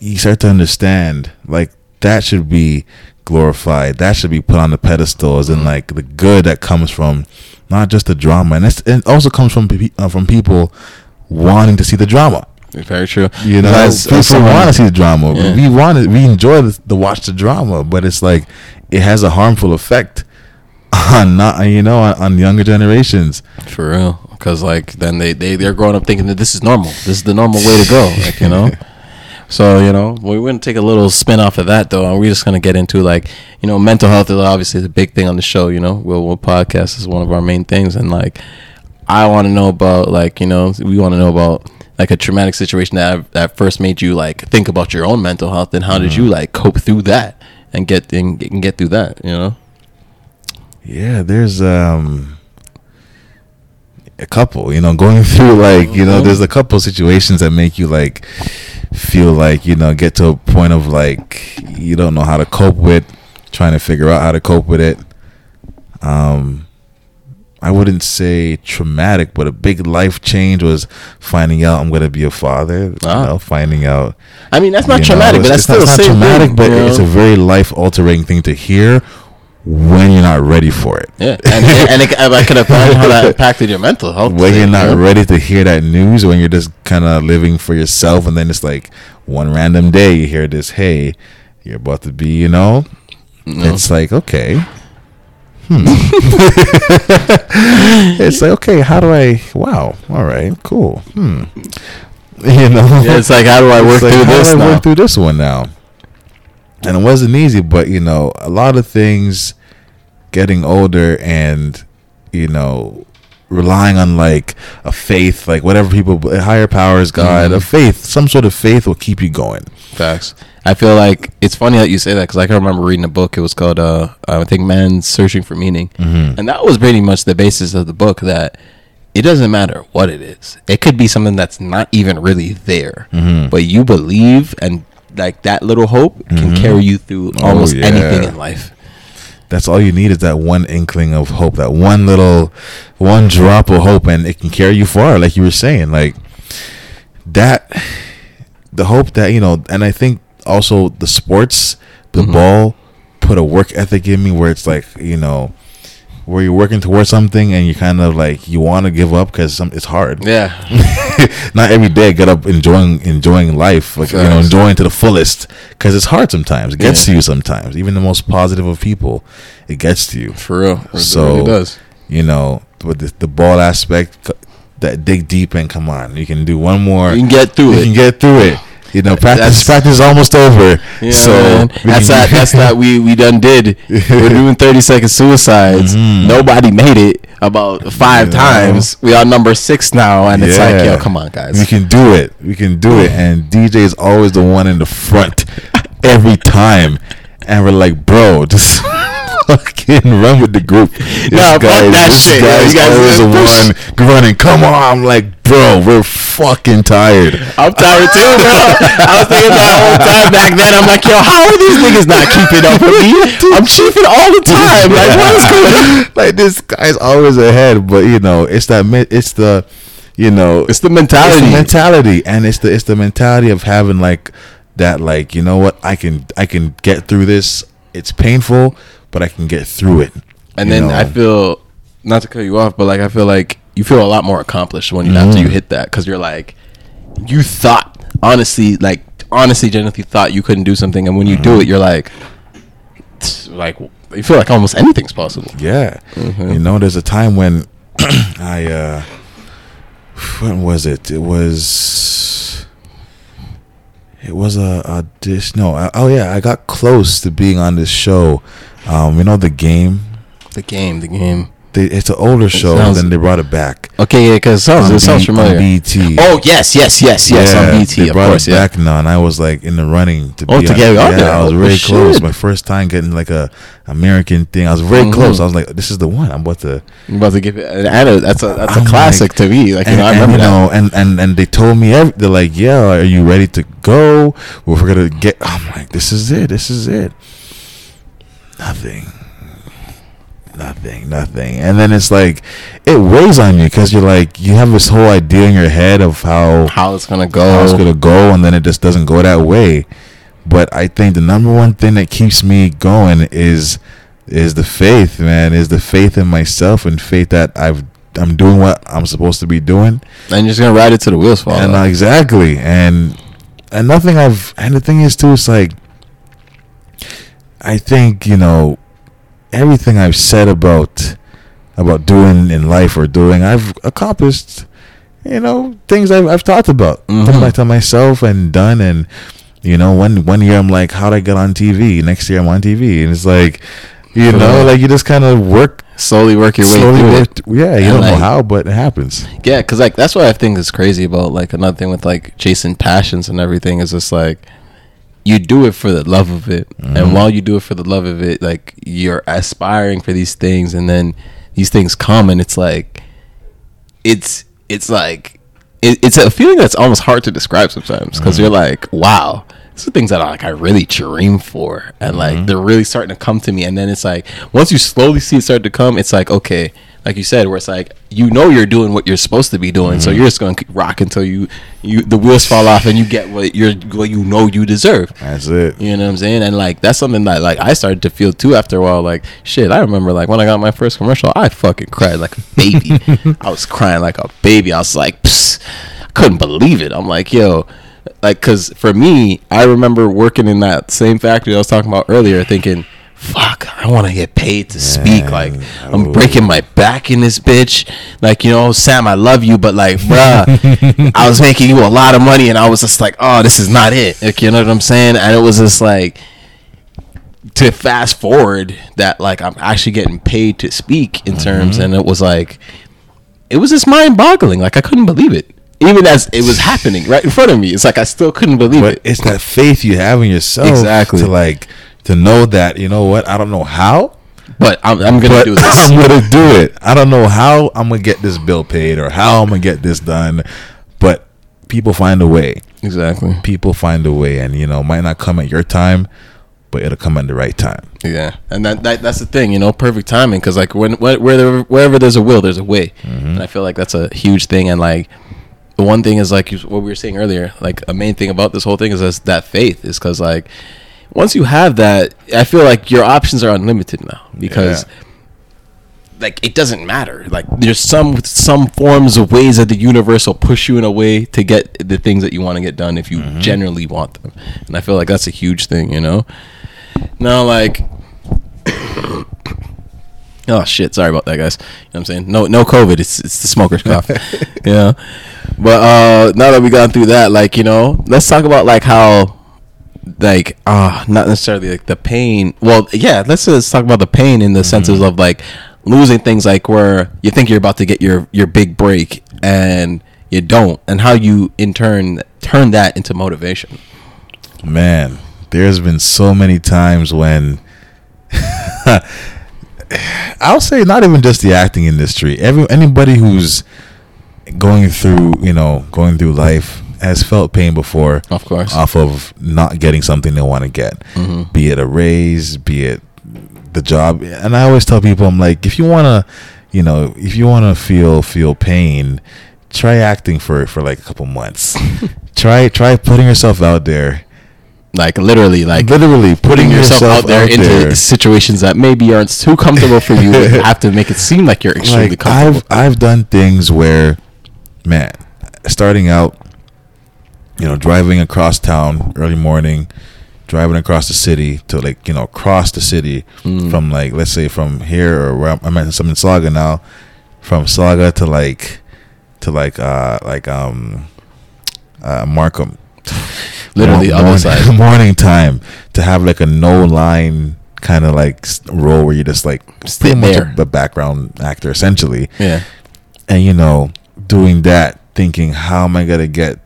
you start to understand like that should be glorified. That should be put on the pedestals, and like the good that comes from not just the drama, and it also comes from uh, from people wanting to see the drama.
Very true.
You know, as, people as want to see the drama. Yeah. We want it. We enjoy the, the watch the drama, but it's like it has a harmful effect <laughs> on not you know on, on younger generations.
For real, because like then they they they're growing up thinking that this is normal. This is the normal way to go. Like you know. <laughs> So you know, we're gonna take a little spin off of that though, and we're just gonna get into like you know, mental health is obviously the big thing on the show. You know, we'll, we'll podcast is one of our main things, and like I want to know about like you know, we want to know about like a traumatic situation that that first made you like think about your own mental health, and how mm-hmm. did you like cope through that and get and, and get through that? You know.
Yeah, there's um a couple, you know, going <laughs> through like, you know, mm-hmm. there's a couple situations that make you like feel like you know get to a point of like you don't know how to cope with trying to figure out how to cope with it um i wouldn't say traumatic but a big life change was finding out i'm going to be a father you ah. know finding out
i mean that's not traumatic know, but that's still not, traumatic thing,
but it's a very life altering thing to hear when you're not ready for it.
Yeah, and, and it, I could imagine how that impacted your mental health.
When you're not ready to hear that news, when you're just kind of living for yourself, and then it's like one random day you hear this, hey, you're about to be, you know, no. it's like okay. Hmm. <laughs> it's like okay, how do I? Wow, all right, cool. Hmm. <laughs>
You know, yeah, it's like how do I work like, through this?
now? work through this one now? And it wasn't easy but you know a lot of things getting older and you know relying on like a faith like whatever people higher powers god mm-hmm. a faith some sort of faith will keep you going
facts i feel like it's funny that you say that because i can remember reading a book it was called uh i think man's searching for meaning mm-hmm. and that was pretty much the basis of the book that it doesn't matter what it is it could be something that's not even really there mm-hmm. but you believe and like that little hope can mm-hmm. carry you through oh, almost oh, yeah. anything in life.
That's all you need is that one inkling of hope, that one little, one drop of hope, and it can carry you far. Like you were saying, like that, the hope that you know, and I think also the sports, the mm-hmm. ball, put a work ethic in me where it's like you know where you're working towards something and you kind of like you want to give up because it's hard.
Yeah. <laughs>
Not every day get up enjoying enjoying life, like you know, enjoying to the fullest because it's hard sometimes. It gets yeah. to you sometimes. Even the most positive of people, it gets to you.
For real.
So it does. You know, with the, the ball aspect, that dig deep and come on, you can do one more.
You can get through
you
it.
You can get through it. You know, practice
That's-
practice is almost over.
Yeah,
so
man. that's that. <laughs> That's that. We we done did. We're <laughs> doing thirty second suicides.
Mhm.
Nobody made it about five
You know?
times. We are number six now, and it's like,
Yeah.
yo, come on, guys.
We can do it. We can do it. And DJ is always the one in the front <laughs> every time. And we're like, bro, just fucking run with the group. This
Nah, fuck that
this
shit. Yeah,
guy's
you guys
always the one running. Come on. I'm like, bro, we're fucking tired.
I'm tired too, bro. <laughs> I was thinking that whole time back then. I'm like, yo, how are these niggas not keeping up with me? <laughs> I'm chiefing all the time. Like, what is going on? <laughs>
like this guy's always ahead, but you know, it's that it's the you know
It's the
it's
mentality.
the mentality and it's the it's the mentality of having like that like you know what I can I can get through this. It's painful, but I can get through it.
And then
know?
I feel, not to cut you off, but like I feel like you feel a lot more accomplished when you after
Mm.
you hit that because you're like, you thought honestly, like honestly, genuinely thought you couldn't do something, and when you
Mm-hmm.
do it, you're like, like you feel like almost anything's possible.
Yeah.
Mhm.
You know, there's a time when <clears throat> I uh when was it? It was it was a, a dish no, I, oh yeah, I got close to being on this show. Um, you know the game?
The game, the game.
They, it's an older show,
sounds-
then they brought it back.
Okay, yeah, because it sounds it sounds
B- on
familiar.
BET.
Oh yes, yes, yes, yes. on BET,
they
of
brought
course.
it
Yeah.
back now, and I was like in the running to
Oh,
be
to
on-
get on
yeah,
there.
I was
Oh,
very close. My first time getting like a American thing. I was very
Mhm.
close. I was like, this is the one. I'm about to.
I'm about to give it. And I know that's a that's a
I'm
classic
like-
to me. Like you
and,
know, I
and,
remember
you know, and and and they told me every, they're like, yeah, are you ready to go? We're gonna get. I'm like, this is it. This is it. Nothing. Nothing, nothing, and then it's like it weighs on you because you're like you have this whole idea in your head of how
How it's gonna go?
how it's gonna go, and then it just doesn't go that way. But I think the number one thing that keeps me going is is the faith, man. Is the faith in myself and faith that I've I'm doing what I'm supposed to be doing,
and you're just gonna ride it to the wheels fall.
and uh, exactly, and and nothing I've and the thing is too, it's like I think you know everything I've said about about doing in life or doing I've accomplished you know things I've I've talked about
Mhm.
talked about to myself and done and you know one one year I'm like how'd I get on TV next year I'm on TV and it's like you know
Yeah.
like you just kind of work
slowly work your way
slowly
through
work
it.
yeah you
And,
don't know how but it happens
Yeah, because like that's what I think is crazy about like another thing with like chasing passions and everything is just like you do it for the love of it,
Mhm.
and while you do it for the love of it, like you're aspiring for these things, and then these things come, and it's like it's it's like it, it's a feeling that's almost hard to describe sometimes because
Mm-hmm.
you're like, wow. These are things that I, like I really dream for, and like
Mhm.
they're really starting to come to me. And then it's like once you slowly see it start to come, it's like okay, like you said, where it's like you know you're doing what you're supposed to be doing,
Mm-hmm.
so you're just going to rock until you you the wheels fall off and you get what you're what you know you deserve.
that's it
You know what I'm saying? And like that's something that like I started to feel too after a while. Like shit, I remember like when I got my first commercial, I fucking cried like a baby. <laughs> I was crying like a baby. I was like, Psst. I couldn't believe it. I'm like, yo, like, cause for me, I remember working in that same factory I was talking about earlier, thinking. Fuck, I want to get paid to speak. Like, I'm breaking my back in this bitch. Like, you know, Sam, I love you, but like, bruh, <laughs> I was making you a lot of money, and I was just like, oh, this is not it. Like, you know what I'm saying? And it was just like, to fast forward that like I'm actually getting paid to speak in terms,
Mm-hmm.
and it was like, it was just mind boggling. Like I couldn't believe it, even as it was happening right in front of me. It's like I still couldn't believe
but
it.
it's that faith you have in yourself
Exactly.
to like to know that you know what I don't know how
But I'm, I'm gonna
but
do <laughs> this.
I'm gonna do it. I don't know how I'm gonna get this bill paid or how I'm gonna get this done, but people find a way.
exactly.
People find a way, and you know, might not come at your time, but it'll come at the right time.
Yeah, and that, that that's the thing, you know, perfect timing. Because like when, when wherever wherever there's a will, there's a way,
Mm-hmm.
and I feel like that's a huge thing. And like the one thing is like what we were saying earlier, like a main thing about this whole thing is that faith is because like once you have that, I feel like your options are unlimited now because.
Yeah.
Like it doesn't matter. Like there's some some forms of ways that the universe will push you in a way to get the things that you want to get done if you
Mm-hmm.
generally want them, and I feel like that's a huge thing, you know. Now, like, <coughs> Oh shit! Sorry about that, guys. You know what I'm saying? No, no COVID. It's it's the smoker's cough. <laughs> yeah. But uh, now that we gone through that, like you know, let's talk about like how, like ah, not necessarily like the pain. Well, yeah, let's just talk about the pain in the senses of like losing things like where you think you're about to get your your big break and you don't, and how you in turn turn that into motivation.
Man, there's been so many times when <laughs> I'll say not even just the acting industry. Every anybody who's going through, you know, going through life has felt pain before.
Of course.
Off of not getting something they want to get.
Mhm.
Be it a raise, be it the job. And I always tell people I'm like if you want to, you know, if you want to feel feel pain, try acting for for like a couple months. <laughs> try try putting yourself out there.
Like literally, like
literally
putting yourself, out there into situations that maybe aren't too comfortable for you. <laughs> but have to make it seem like you're extremely
like
comfortable.
I've I've done things where, man, starting out, you know, driving across town early morning, driving across the city to like you know cross the city
Mm.
from like let's say from here or where I'm, I'm at some in Sauga now, from Sauga to like to like uh like um uh Markham. <laughs>
Literally,
Mor-
other side. <laughs>
morning time to have like a no line kind of like role where you're just like
Sit
pretty much a, a background actor essentially
Yeah.
and you know doing that thinking how am i gonna get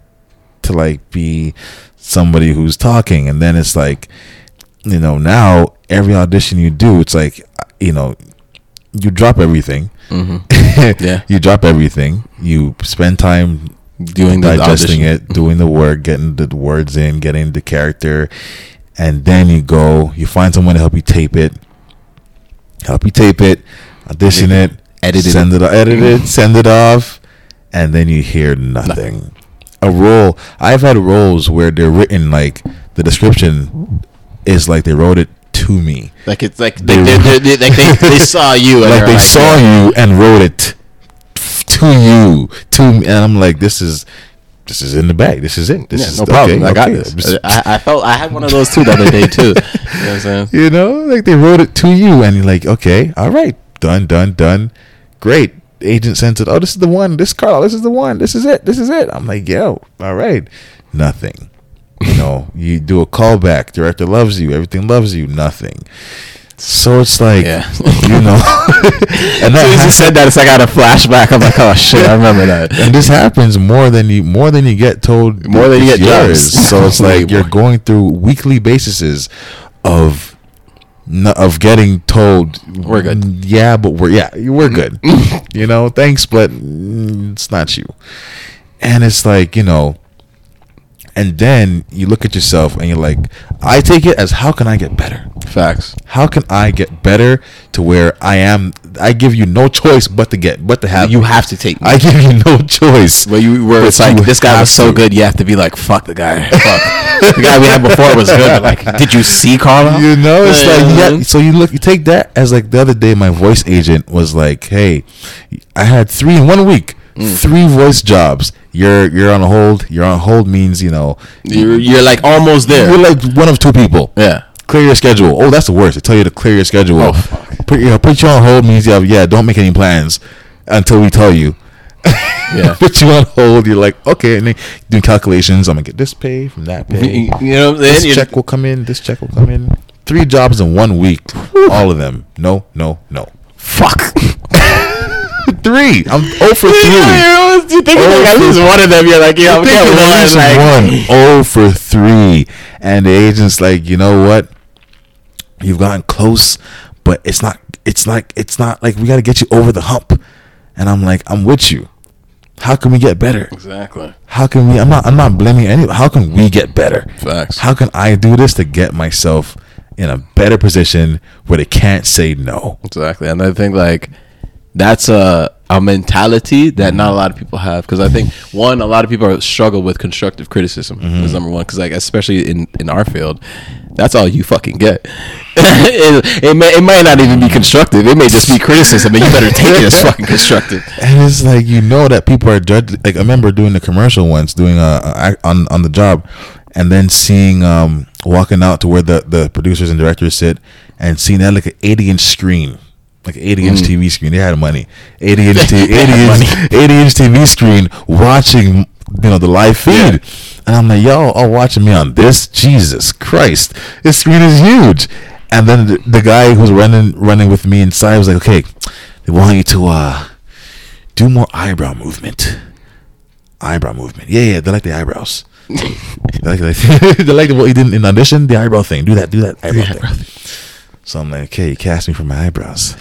to like be somebody who's talking. And then it's like you know now every audition you do it's like you know you drop everything.
Hmm <laughs> Yeah.
you drop everything. You spend time
Doing
digesting it doing the work getting the words in getting the character. And then you go you find someone to help you tape it. Help you tape it audition it
Edit it.
send it edit it send it off and then you hear nothing. A role i've had roles where they're written like the description is like they wrote it to me
Like it's like
They-
they, they, they, like they, they <laughs> saw you. and
like they saw you and wrote it to you to me and i'm like this is this is in the bag this is it this
Yeah,
is
no problem.
okay,
I got
okay.
this. I, I felt I had one of those too the other day too. <laughs> You know what I'm saying?
you know like they wrote it to you and you're like okay all right done done done great agent sends it oh this is the one this carl this is the one this is it this is it i'm like yo all right nothing you know <laughs> you do a callback director loves you everything loves you nothing so it's like
Yeah.
you know <laughs> and
As soon as you
that
said that, it's like I had a flashback. I'm like, oh shit, I remember that.
and this happens more than you more than you get told
More than you get jobs.
so <laughs> it's like you're going through weekly bases of of getting told
We're good.
"Mm, yeah but we're yeah we're good <laughs> you know thanks but mm, it's not you and it's like you know and then you look at yourself and you're like i take it as how can i get better
Facts.
how can i get better to where i am i give you no choice but to get but to have
you have to take. Me.
I give you no choice.
Where you where
But
it's like this guy was so
to.
good, you have to be like, fuck the guy. <laughs> Fuck the guy we had before was good. But like, did you see Carlo?
You know, it's
Yeah,
like yeah. So you look, you take that as like the other day. My voice agent was like, "Hey, I had three in one week,
Mm.
three voice jobs. You're you're on hold. You're on hold means you know
You're you're like almost there.
you're like one of two people.
yeah.
Clear your schedule. Oh, that's the worst. They tell you to clear your schedule.
Oh, fuck.
Put you know, put you on hold means yeah, yeah. Don't make any plans until we tell you.
Yeah. <laughs>
put you on hold. You're like okay, and then do calculations. I'm gonna get this pay from that pay.
You know
this check will come in. This check will come in. Three jobs in one week. All of them. No, no, no.
Fuck.
Three. I'm 0 for three.
You think
Oh,
like at least one of them? You're like, yeah, I'm
Think
getting one. Like,
one. 0 <laughs> for three. And the agent's like, you know what? You've gotten close, but it's not. It's like it's not like we got to get you over the hump. And I'm like, I'm with you. How can we get better?
Exactly.
How can we? I'm not. I'm not blaming any. How can we get better?
Facts.
How can I do this to get myself in a better position where they can't say no?
Exactly, and I think like that's a a mentality that not a lot of people have. Because I think one a lot of people are, struggle with constructive criticism is number one. Because like especially in in our field that's all you fucking get. <laughs> It, it may it might not even be constructive. It may just be criticism and you better take it as fucking constructive.
And it's like you know that people are judging. Like I remember doing the commercial once, doing a, a on on the job, and then seeing um walking out to where the the producers and directors sit, and seeing that like an eighty inch screen like 80 inch
Mm.
TV screen. They had money. 80 inch, <laughs> t- <laughs> 80 inch, 80 inch TV screen watching, you know, the live feed. And I'm like, yo, all watching me on this? Jesus Christ. This screen is huge. And then the, the guy who's running running with me inside was like, okay, they want you to uh do more eyebrow movement. Eyebrow movement. Yeah, yeah, they like the eyebrows. <laughs> they like, like they like what you did in audition, the eyebrow thing. Do that, do that eyebrow
eyebrow
thing. So I'm like, okay, you cast me for my eyebrows.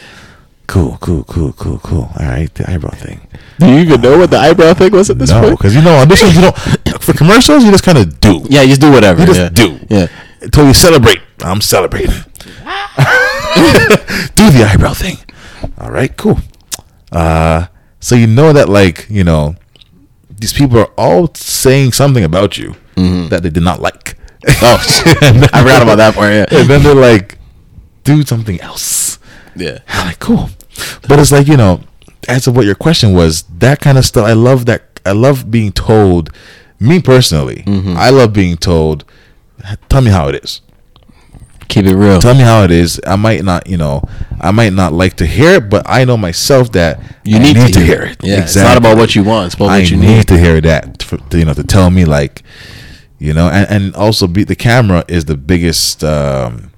Cool, cool, cool, cool, cool. All right, the eyebrow thing.
Do you even know what the eyebrow thing was at this
No,
point?
because you know auditions, you don't for commercials, you just kind of do.
Yeah, you just do whatever.
You just
yeah.
do.
Yeah.
Until you celebrate, I'm celebrating. <laughs> do the eyebrow thing. All right, cool. Uh, so you know that like you know, these people are all saying something about you that they did not like.
Oh, <laughs> I forgot about that part. Yeah.
and then they're like, do something else.
Yeah.
I'm like, cool. But it's like, you know, as of what your question was, that kind of stuff, I love that. I love being told, me personally, I love being told, tell me how it is.
Keep it real.
Tell me how it is. I might not, you know, I might not like to hear it, but I know myself that
You
I
need to
hear
hear
it.
Yeah, it's not about what you want, it's about
I
what you
need
need.
to hear that, for, to, you know, to tell me like, you know, and, and also be the camera is the biggest um,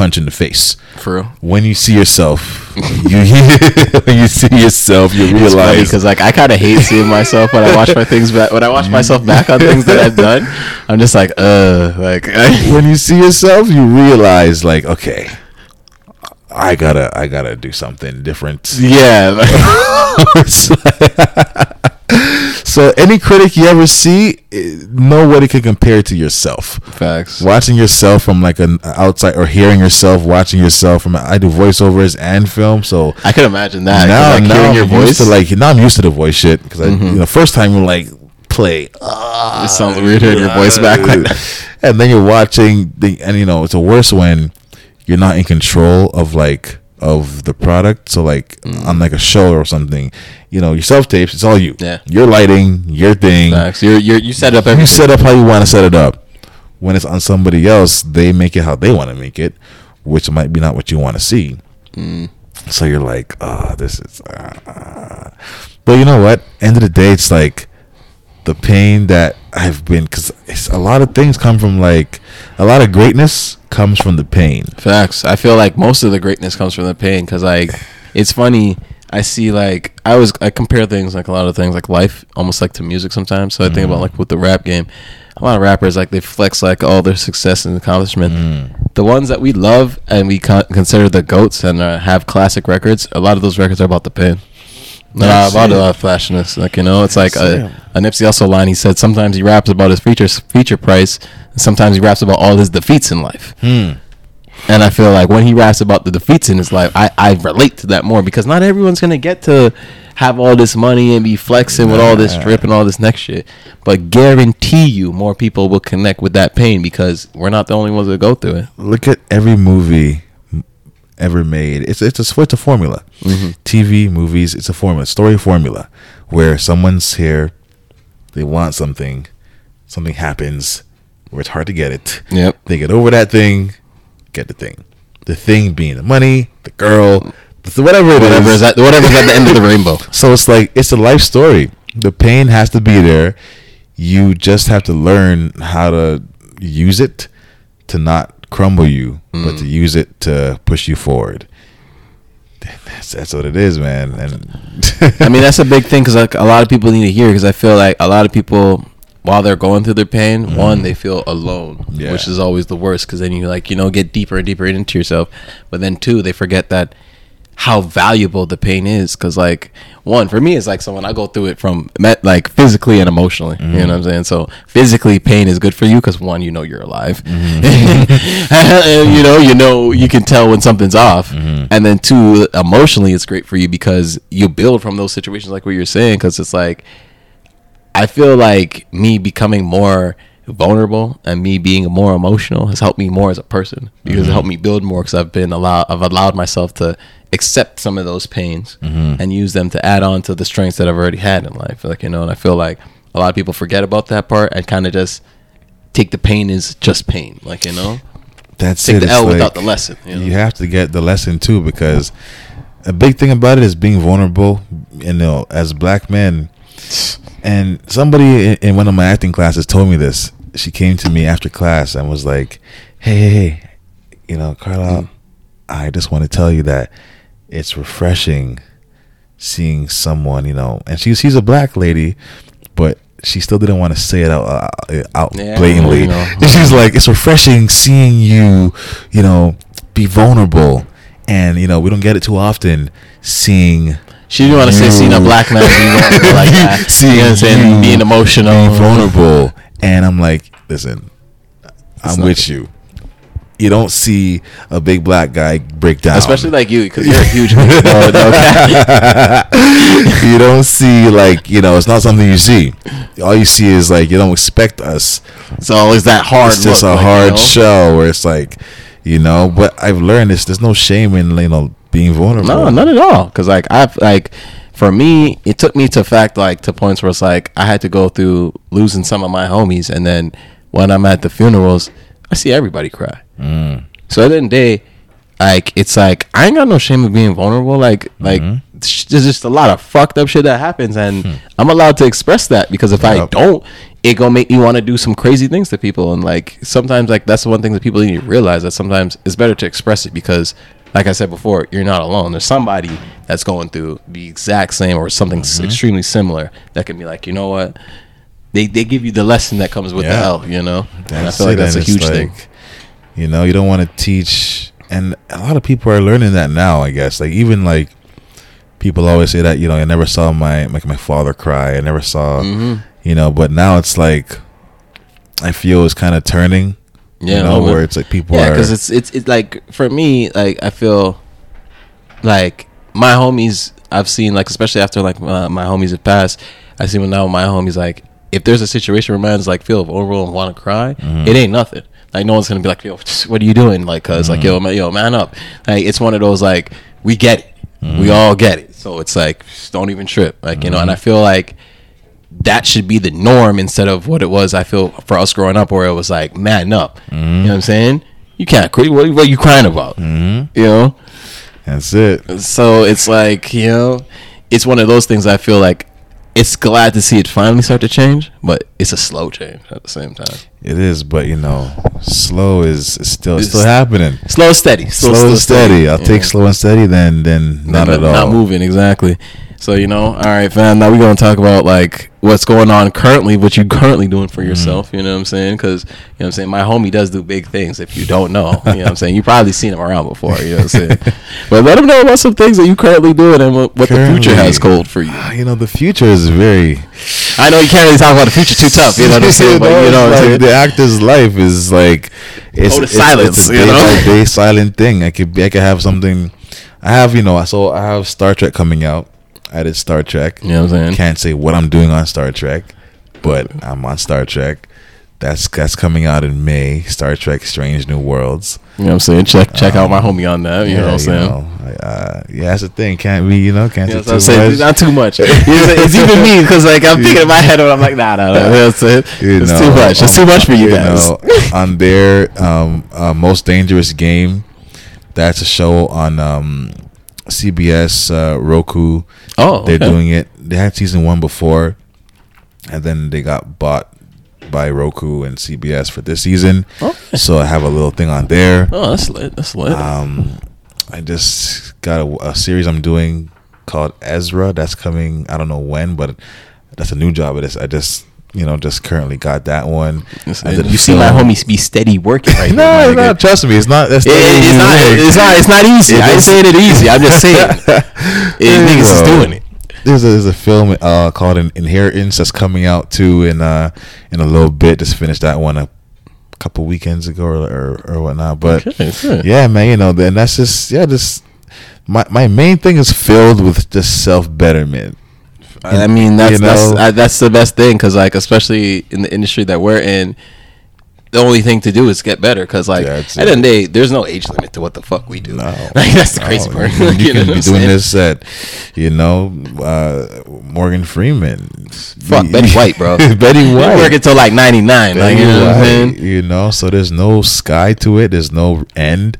punch in the face.
For real.
when you see yourself, you <laughs> when you see yourself, you realize
because like I kind of hate seeing myself when I watch my things back. When I watch myself back on things that I've done, I'm just like, uh, like <laughs>
when you see yourself, you realize like, okay, I gotta, I gotta do something different.
yeah. <laughs> like-
so any critic you ever see, eh, nobody can compare to yourself.
Facts.
Watching yourself from like an outside or hearing yourself, watching yourself from I do voiceovers and film, so
I can imagine that.
now,
like
now
hearing
I'm
your
used
voice,
to like now I'm used to the voice shit because I you mm-hmm. know first time you're like play
it ah, sounds weird hearing your voice back
and then you're watching the and you know it's a worse when you're not in control of like of the product so like mm. on like a show or something you know your self tapes it's all you
Yeah.
your lighting your thing
Facts. You're, you're, you set up everything.
you set up how you want to set it up when it's on somebody else they make it how they want to make it which might be not what you want to see so you're like oh this is uh, but you know what end of the day it's like the pain that i've been because a lot of things come from like a lot of greatness comes from the pain
Facts. I feel like most of the greatness comes from the pain because like it's funny. I see like I was I compare things like a lot of things like life almost like to music sometimes. So I think about like with the rap game, a lot of rappers like they flex like all their success and accomplishment. The ones that we love and we con- consider the goats and uh, have classic records. A lot of those records are about the pain. Not
That's
about a lot of flashiness, like you know, it's like a, a Nipsey Hussle line. He said sometimes he raps about his feature feature price, and sometimes he raps about all his defeats in life.
Hmm.
And I feel like when he raps about the defeats in his life, I, I relate to that more because not everyone's gonna get to have all this money and be flexing with all this
Nah.
drip and all this next shit. But guarantee you, more people will connect with that pain because we're not the only ones that go through it.
look at every movie ever made. It's it's a it's a formula. Mm-hmm. TV, movies, it's a formula, story formula, where someone's here, they want something, something happens, where it's hard to get it.
Yep.
They get over that thing, get the thing. The thing being the money, the girl, the- whatever it is.
Whatever is at whatever's at the end of the rainbow. <laughs>
So it's like it's a life story. The pain has to be there. You just have to learn how to use it to not crumble you, but to mm. use it to push you forward. That's, that's what it is, man. And
I mean, that's a big thing because like a lot of people need to hear because I feel like a lot of people while they're going through their pain, mm-hmm. one they feel alone,
Yeah.
which is always the worst because then you like you know get deeper and deeper into yourself. But then two, they forget that how valuable the pain is because like one for me it's like someone I go through it from met like physically and emotionally. You know mm-hmm. what I'm saying? So physically, pain is good for you because one, you know you're alive, mm-hmm. and <laughs> you know you know you can tell when something's off, and then two, emotionally it's great for you because you build from those situations like what you're saying because it's like I feel like me becoming more vulnerable and me being more emotional has helped me more as a person because it mm-hmm. helped me build more because I've been allowed I've allowed myself to accept some of those pains mm-hmm. and use them to add on to the strengths that I've already had in life like you know and I feel like a lot of people forget about that part and kind of just take the pain as just pain like you know
that's
take
it.
the
It's
L
like
without the lesson you, know?
You have to get the lesson too because a big thing about it is being vulnerable. You know, as black men, and somebody in, in one of my acting classes told me this. She came to me after class and was like, "Hey, hey, hey, you know, Carla, I just want to tell you that it's refreshing seeing someone, you know." And she's she's a black lady, but she still didn't want to say it out uh, out
Yeah,
blatantly.
you know.
She's like, "It's refreshing seeing you, you know, be vulnerable." And you know we don't get it too often. Seeing
She didn't want to say seeing a black man being like <laughs> that.
Seeing
you know saying? Being emotional.
be vulnerable. And I'm like, listen, I'm
not-
with you. You don't see a big black guy break down.
Especially like you, because you're a huge man. No, no cap. <laughs>
you don't see like you know it's not something you see. All you see is like you don't expect us.
It's always that hard.
It's just
look,
a
like, you
hard
know?
show where it's like, you know. But I've learned this. There's no shame in you know being vulnerable.
No, not at all. Because like I've like for me, it took me to fact like to points where it's like I had to go through losing some of my homies, and then when I'm at the funerals, I see everybody cry.
Mm.
So at the end of the day, like it's like I ain't got no shame of being vulnerable. Like like
Mm-hmm.
sh- there's just a lot of fucked up shit that happens, and I'm allowed to express that because if I
Hmm.
Don't, it gonna make me want to do some crazy things to people. And like sometimes like that's the one thing that people need to realize that sometimes it's better to express it because. Like I said before, you're not alone. There's somebody that's going through the exact same or something
Mm-hmm.
extremely similar that can be like, you know what? They, they give you the lesson that comes with the
Yeah.
help, you know? and I
That's
feel like that's a huge thing.
You know, you don't want to teach, and a lot of people are learning that now. I guess, like even like people always say that you know, I never saw my like my father cry. I never saw,
Mhm.
you know, but now it's like I feel it's kind of turning.
Yeah,
you know,
no,
where it's like people
yeah,
are.
because it's it's it's like for me, like I feel like my homies I've seen like especially after like uh, my homies have passed, I see when now my homies like if there's a situation where man's like feel vulnerable and want to cry,
Mm-hmm.
it ain't nothing. Like no one's gonna be like, yo, what are you doing? Like, because like yo,
Mm-hmm.
man, yo, man up. Like it's one of those like we get it,
Mm-hmm.
we all get it. So it's like don't even trip. Like you know, and I feel like that should be the norm instead of what it was. I feel for us growing up, where it was like man up. You know what I'm saying? You can't cry. What, what are you crying about?
Mm-hmm.
You know.
that's it.
So it's like you know, it's one of those things. I feel like it's glad to see it finally start to change, but it's a slow change at the same time.
It is, but you know, slow is, is still it's still happening.
Slow steady.
Slow, and steady. I'll
Yeah.
take slow and steady than than not
Not-
at all.
Not moving exactly. So you know, all right, fam. Now we're gonna talk about like what's going on currently, what you currently doing
Mm-hmm.
for yourself. You know what I'm saying? Because you know what I'm saying. My homie does do big things. If you don't know, you know what I'm saying. You probably seen him around before. You know what I'm saying. <laughs> but let him know about some things that you currently doing and what, what the future has cold for you.
You know, the future is very
I know you can't really talk about the future too tough. You know what I'm saying? <laughs> But you know,
like, the actor's life is like it's, it's,
silence,
it's a
you
day
know?
by day silent thing. I could I could have something. I have you know, so I have Star Trek coming out. I did Star Trek.
You know what I'm saying?
Can't say what I'm doing on Star Trek, but I'm on Star Trek. That's that's coming out in May. Star Trek: Strange New Worlds.
You know what I'm saying? Check check out my homie on that. You know what I'm saying?
know, uh, yeah, that's the thing. Can't be, you know, can't
You
say too
saying?
much.
Not too much. <laughs> It's, it's even me because like I'm thinking in my head, and I'm like, nah, nah, nah. You know what I'm saying?
You
It's
know,
too much. It's too much for you, guys.
know, on their um, uh, most dangerous game, that's a show on um, CBS uh, Roku.
Oh,
They're doing it. They had season one before, and then they got bought by Roku and CBS for this season.
Okay.
So I have a little thing on there.
Oh, that's lit. That's lit.
Um, I just got a, a series I'm doing called Ezra. That's coming. I don't know when, but that's a new job. Is. I just you know just currently got that one.
It's-
I did a
you see my homies be steady working right
no, <laughs>
now.
no, no, trust me, it's not. That's
It- it- it's not. It's not. It's not easy.
It
I ain't saying it easy. I'm just saying. it,
There you
niggas is doing it.
There's a, there's a film uh, called In- Inheritance that's coming out too in uh in a little bit. Just finished that one a couple weekends ago or or, or whatnot. But
Okay,
yeah, man, you know, then that's just yeah, just my my main thing is filled with just self betterment.
I mean, that's
You
that's
know?
That's the best thing because like especially in the industry that we're in, the only thing to do is get better because like
Yeah,
at the end of the day, there's no age limit to what the fuck we do.
No, <laughs>
like that's the crazy part. <laughs>
You, you
You know
can be doing this at, you know, uh, Morgan Freeman.
Fuck Betty <laughs> White, bro.
Betty White.
work until like 99. Like, you know what I'm?
You know, so there's no sky to it. There's no end.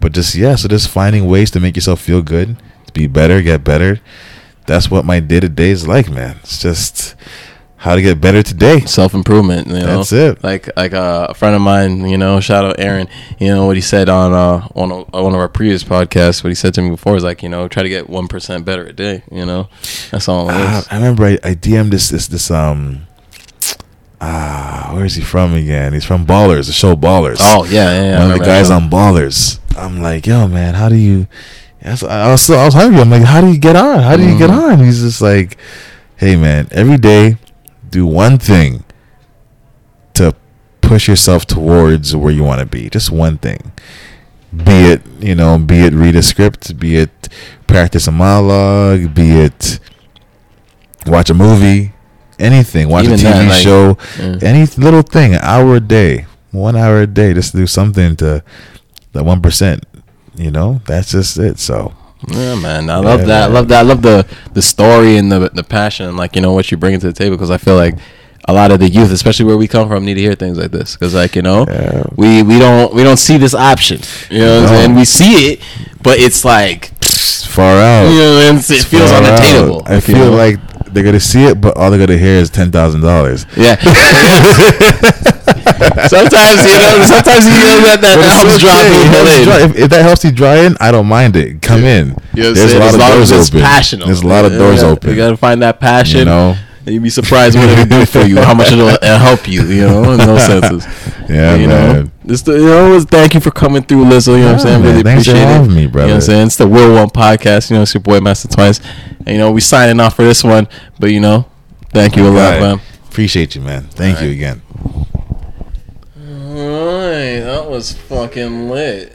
But just yeah, so just finding ways to make yourself feel good, to be better, get better. That's what my day to day is like, man. It's just how to get better today.
Self improvement. You know?
That's it.
Like like uh, a friend of mine, you know, shout out Aaron. You know what he said on uh on a, one of our previous podcasts. What he said to me before is like, you know, try to get one percent better a day. You know, that's all it is.
I remember I, I DM'd this this this um ah where is he from again? He's from Ballers, the show Ballers.
Oh yeah, yeah. yeah
one of the guys
that.
on Ballers. I'm like, yo, man, how do you? Yes, I was I was hungry. I'm like, how do you get on? How do you get
Mhm.
on? He's just like, hey, man, every day, do one thing to push yourself towards where you want to be. Just one thing. Be it, you know, be it read a script, be it practice a monologue, be it watch a movie, anything, watch
Even
a TV
that, like-
show,
Yeah.
any little thing, an hour a day, one hour a day, just do something to that one percent. You know, that's just it. So
Yeah, man. I love
Yeah,
that. I love that. I love the the story and the the passion and like you know what you bring to the table because I feel like a lot of the youth, especially where we come from, need to hear things like this because like you know
Yeah.
we we don't we don't see this option. You know, what I'm
No.
saying? we see it, but it's like
far out.
you know it feels unattainable.
I
you
feel
know?
like they're gonna see it, but all they're gonna hear is ten thousand dollars.
yeah. <laughs> sometimes you know, sometimes you know that that, that helps draw people in.
If, if that helps you dry in, I don't mind it. Come in.
You know
There's
saying?
a lot
as
of doors open.
passionate.
There's a lot of
You
doors
gotta-
open.
You gotta find that passion.
You know.
You'd be surprised what it'll do for you, how much it'll, <laughs> it'll help you, you know, in those <laughs> senses.
Yeah,
you
man.
know, just the, you know, thank you for coming through, Lizzo. You know what I'm saying?
man.
Really appreciate it.
me, brother.
You know what. I'm saying? It's the Wheel One podcast. You know, it's your boy Master Twice. And, you know, we signing off for this one, but you know, thank you a lot,
Right.
man.
Appreciate you, man. Thank
All
you
right.
again.
All right, that was fucking lit.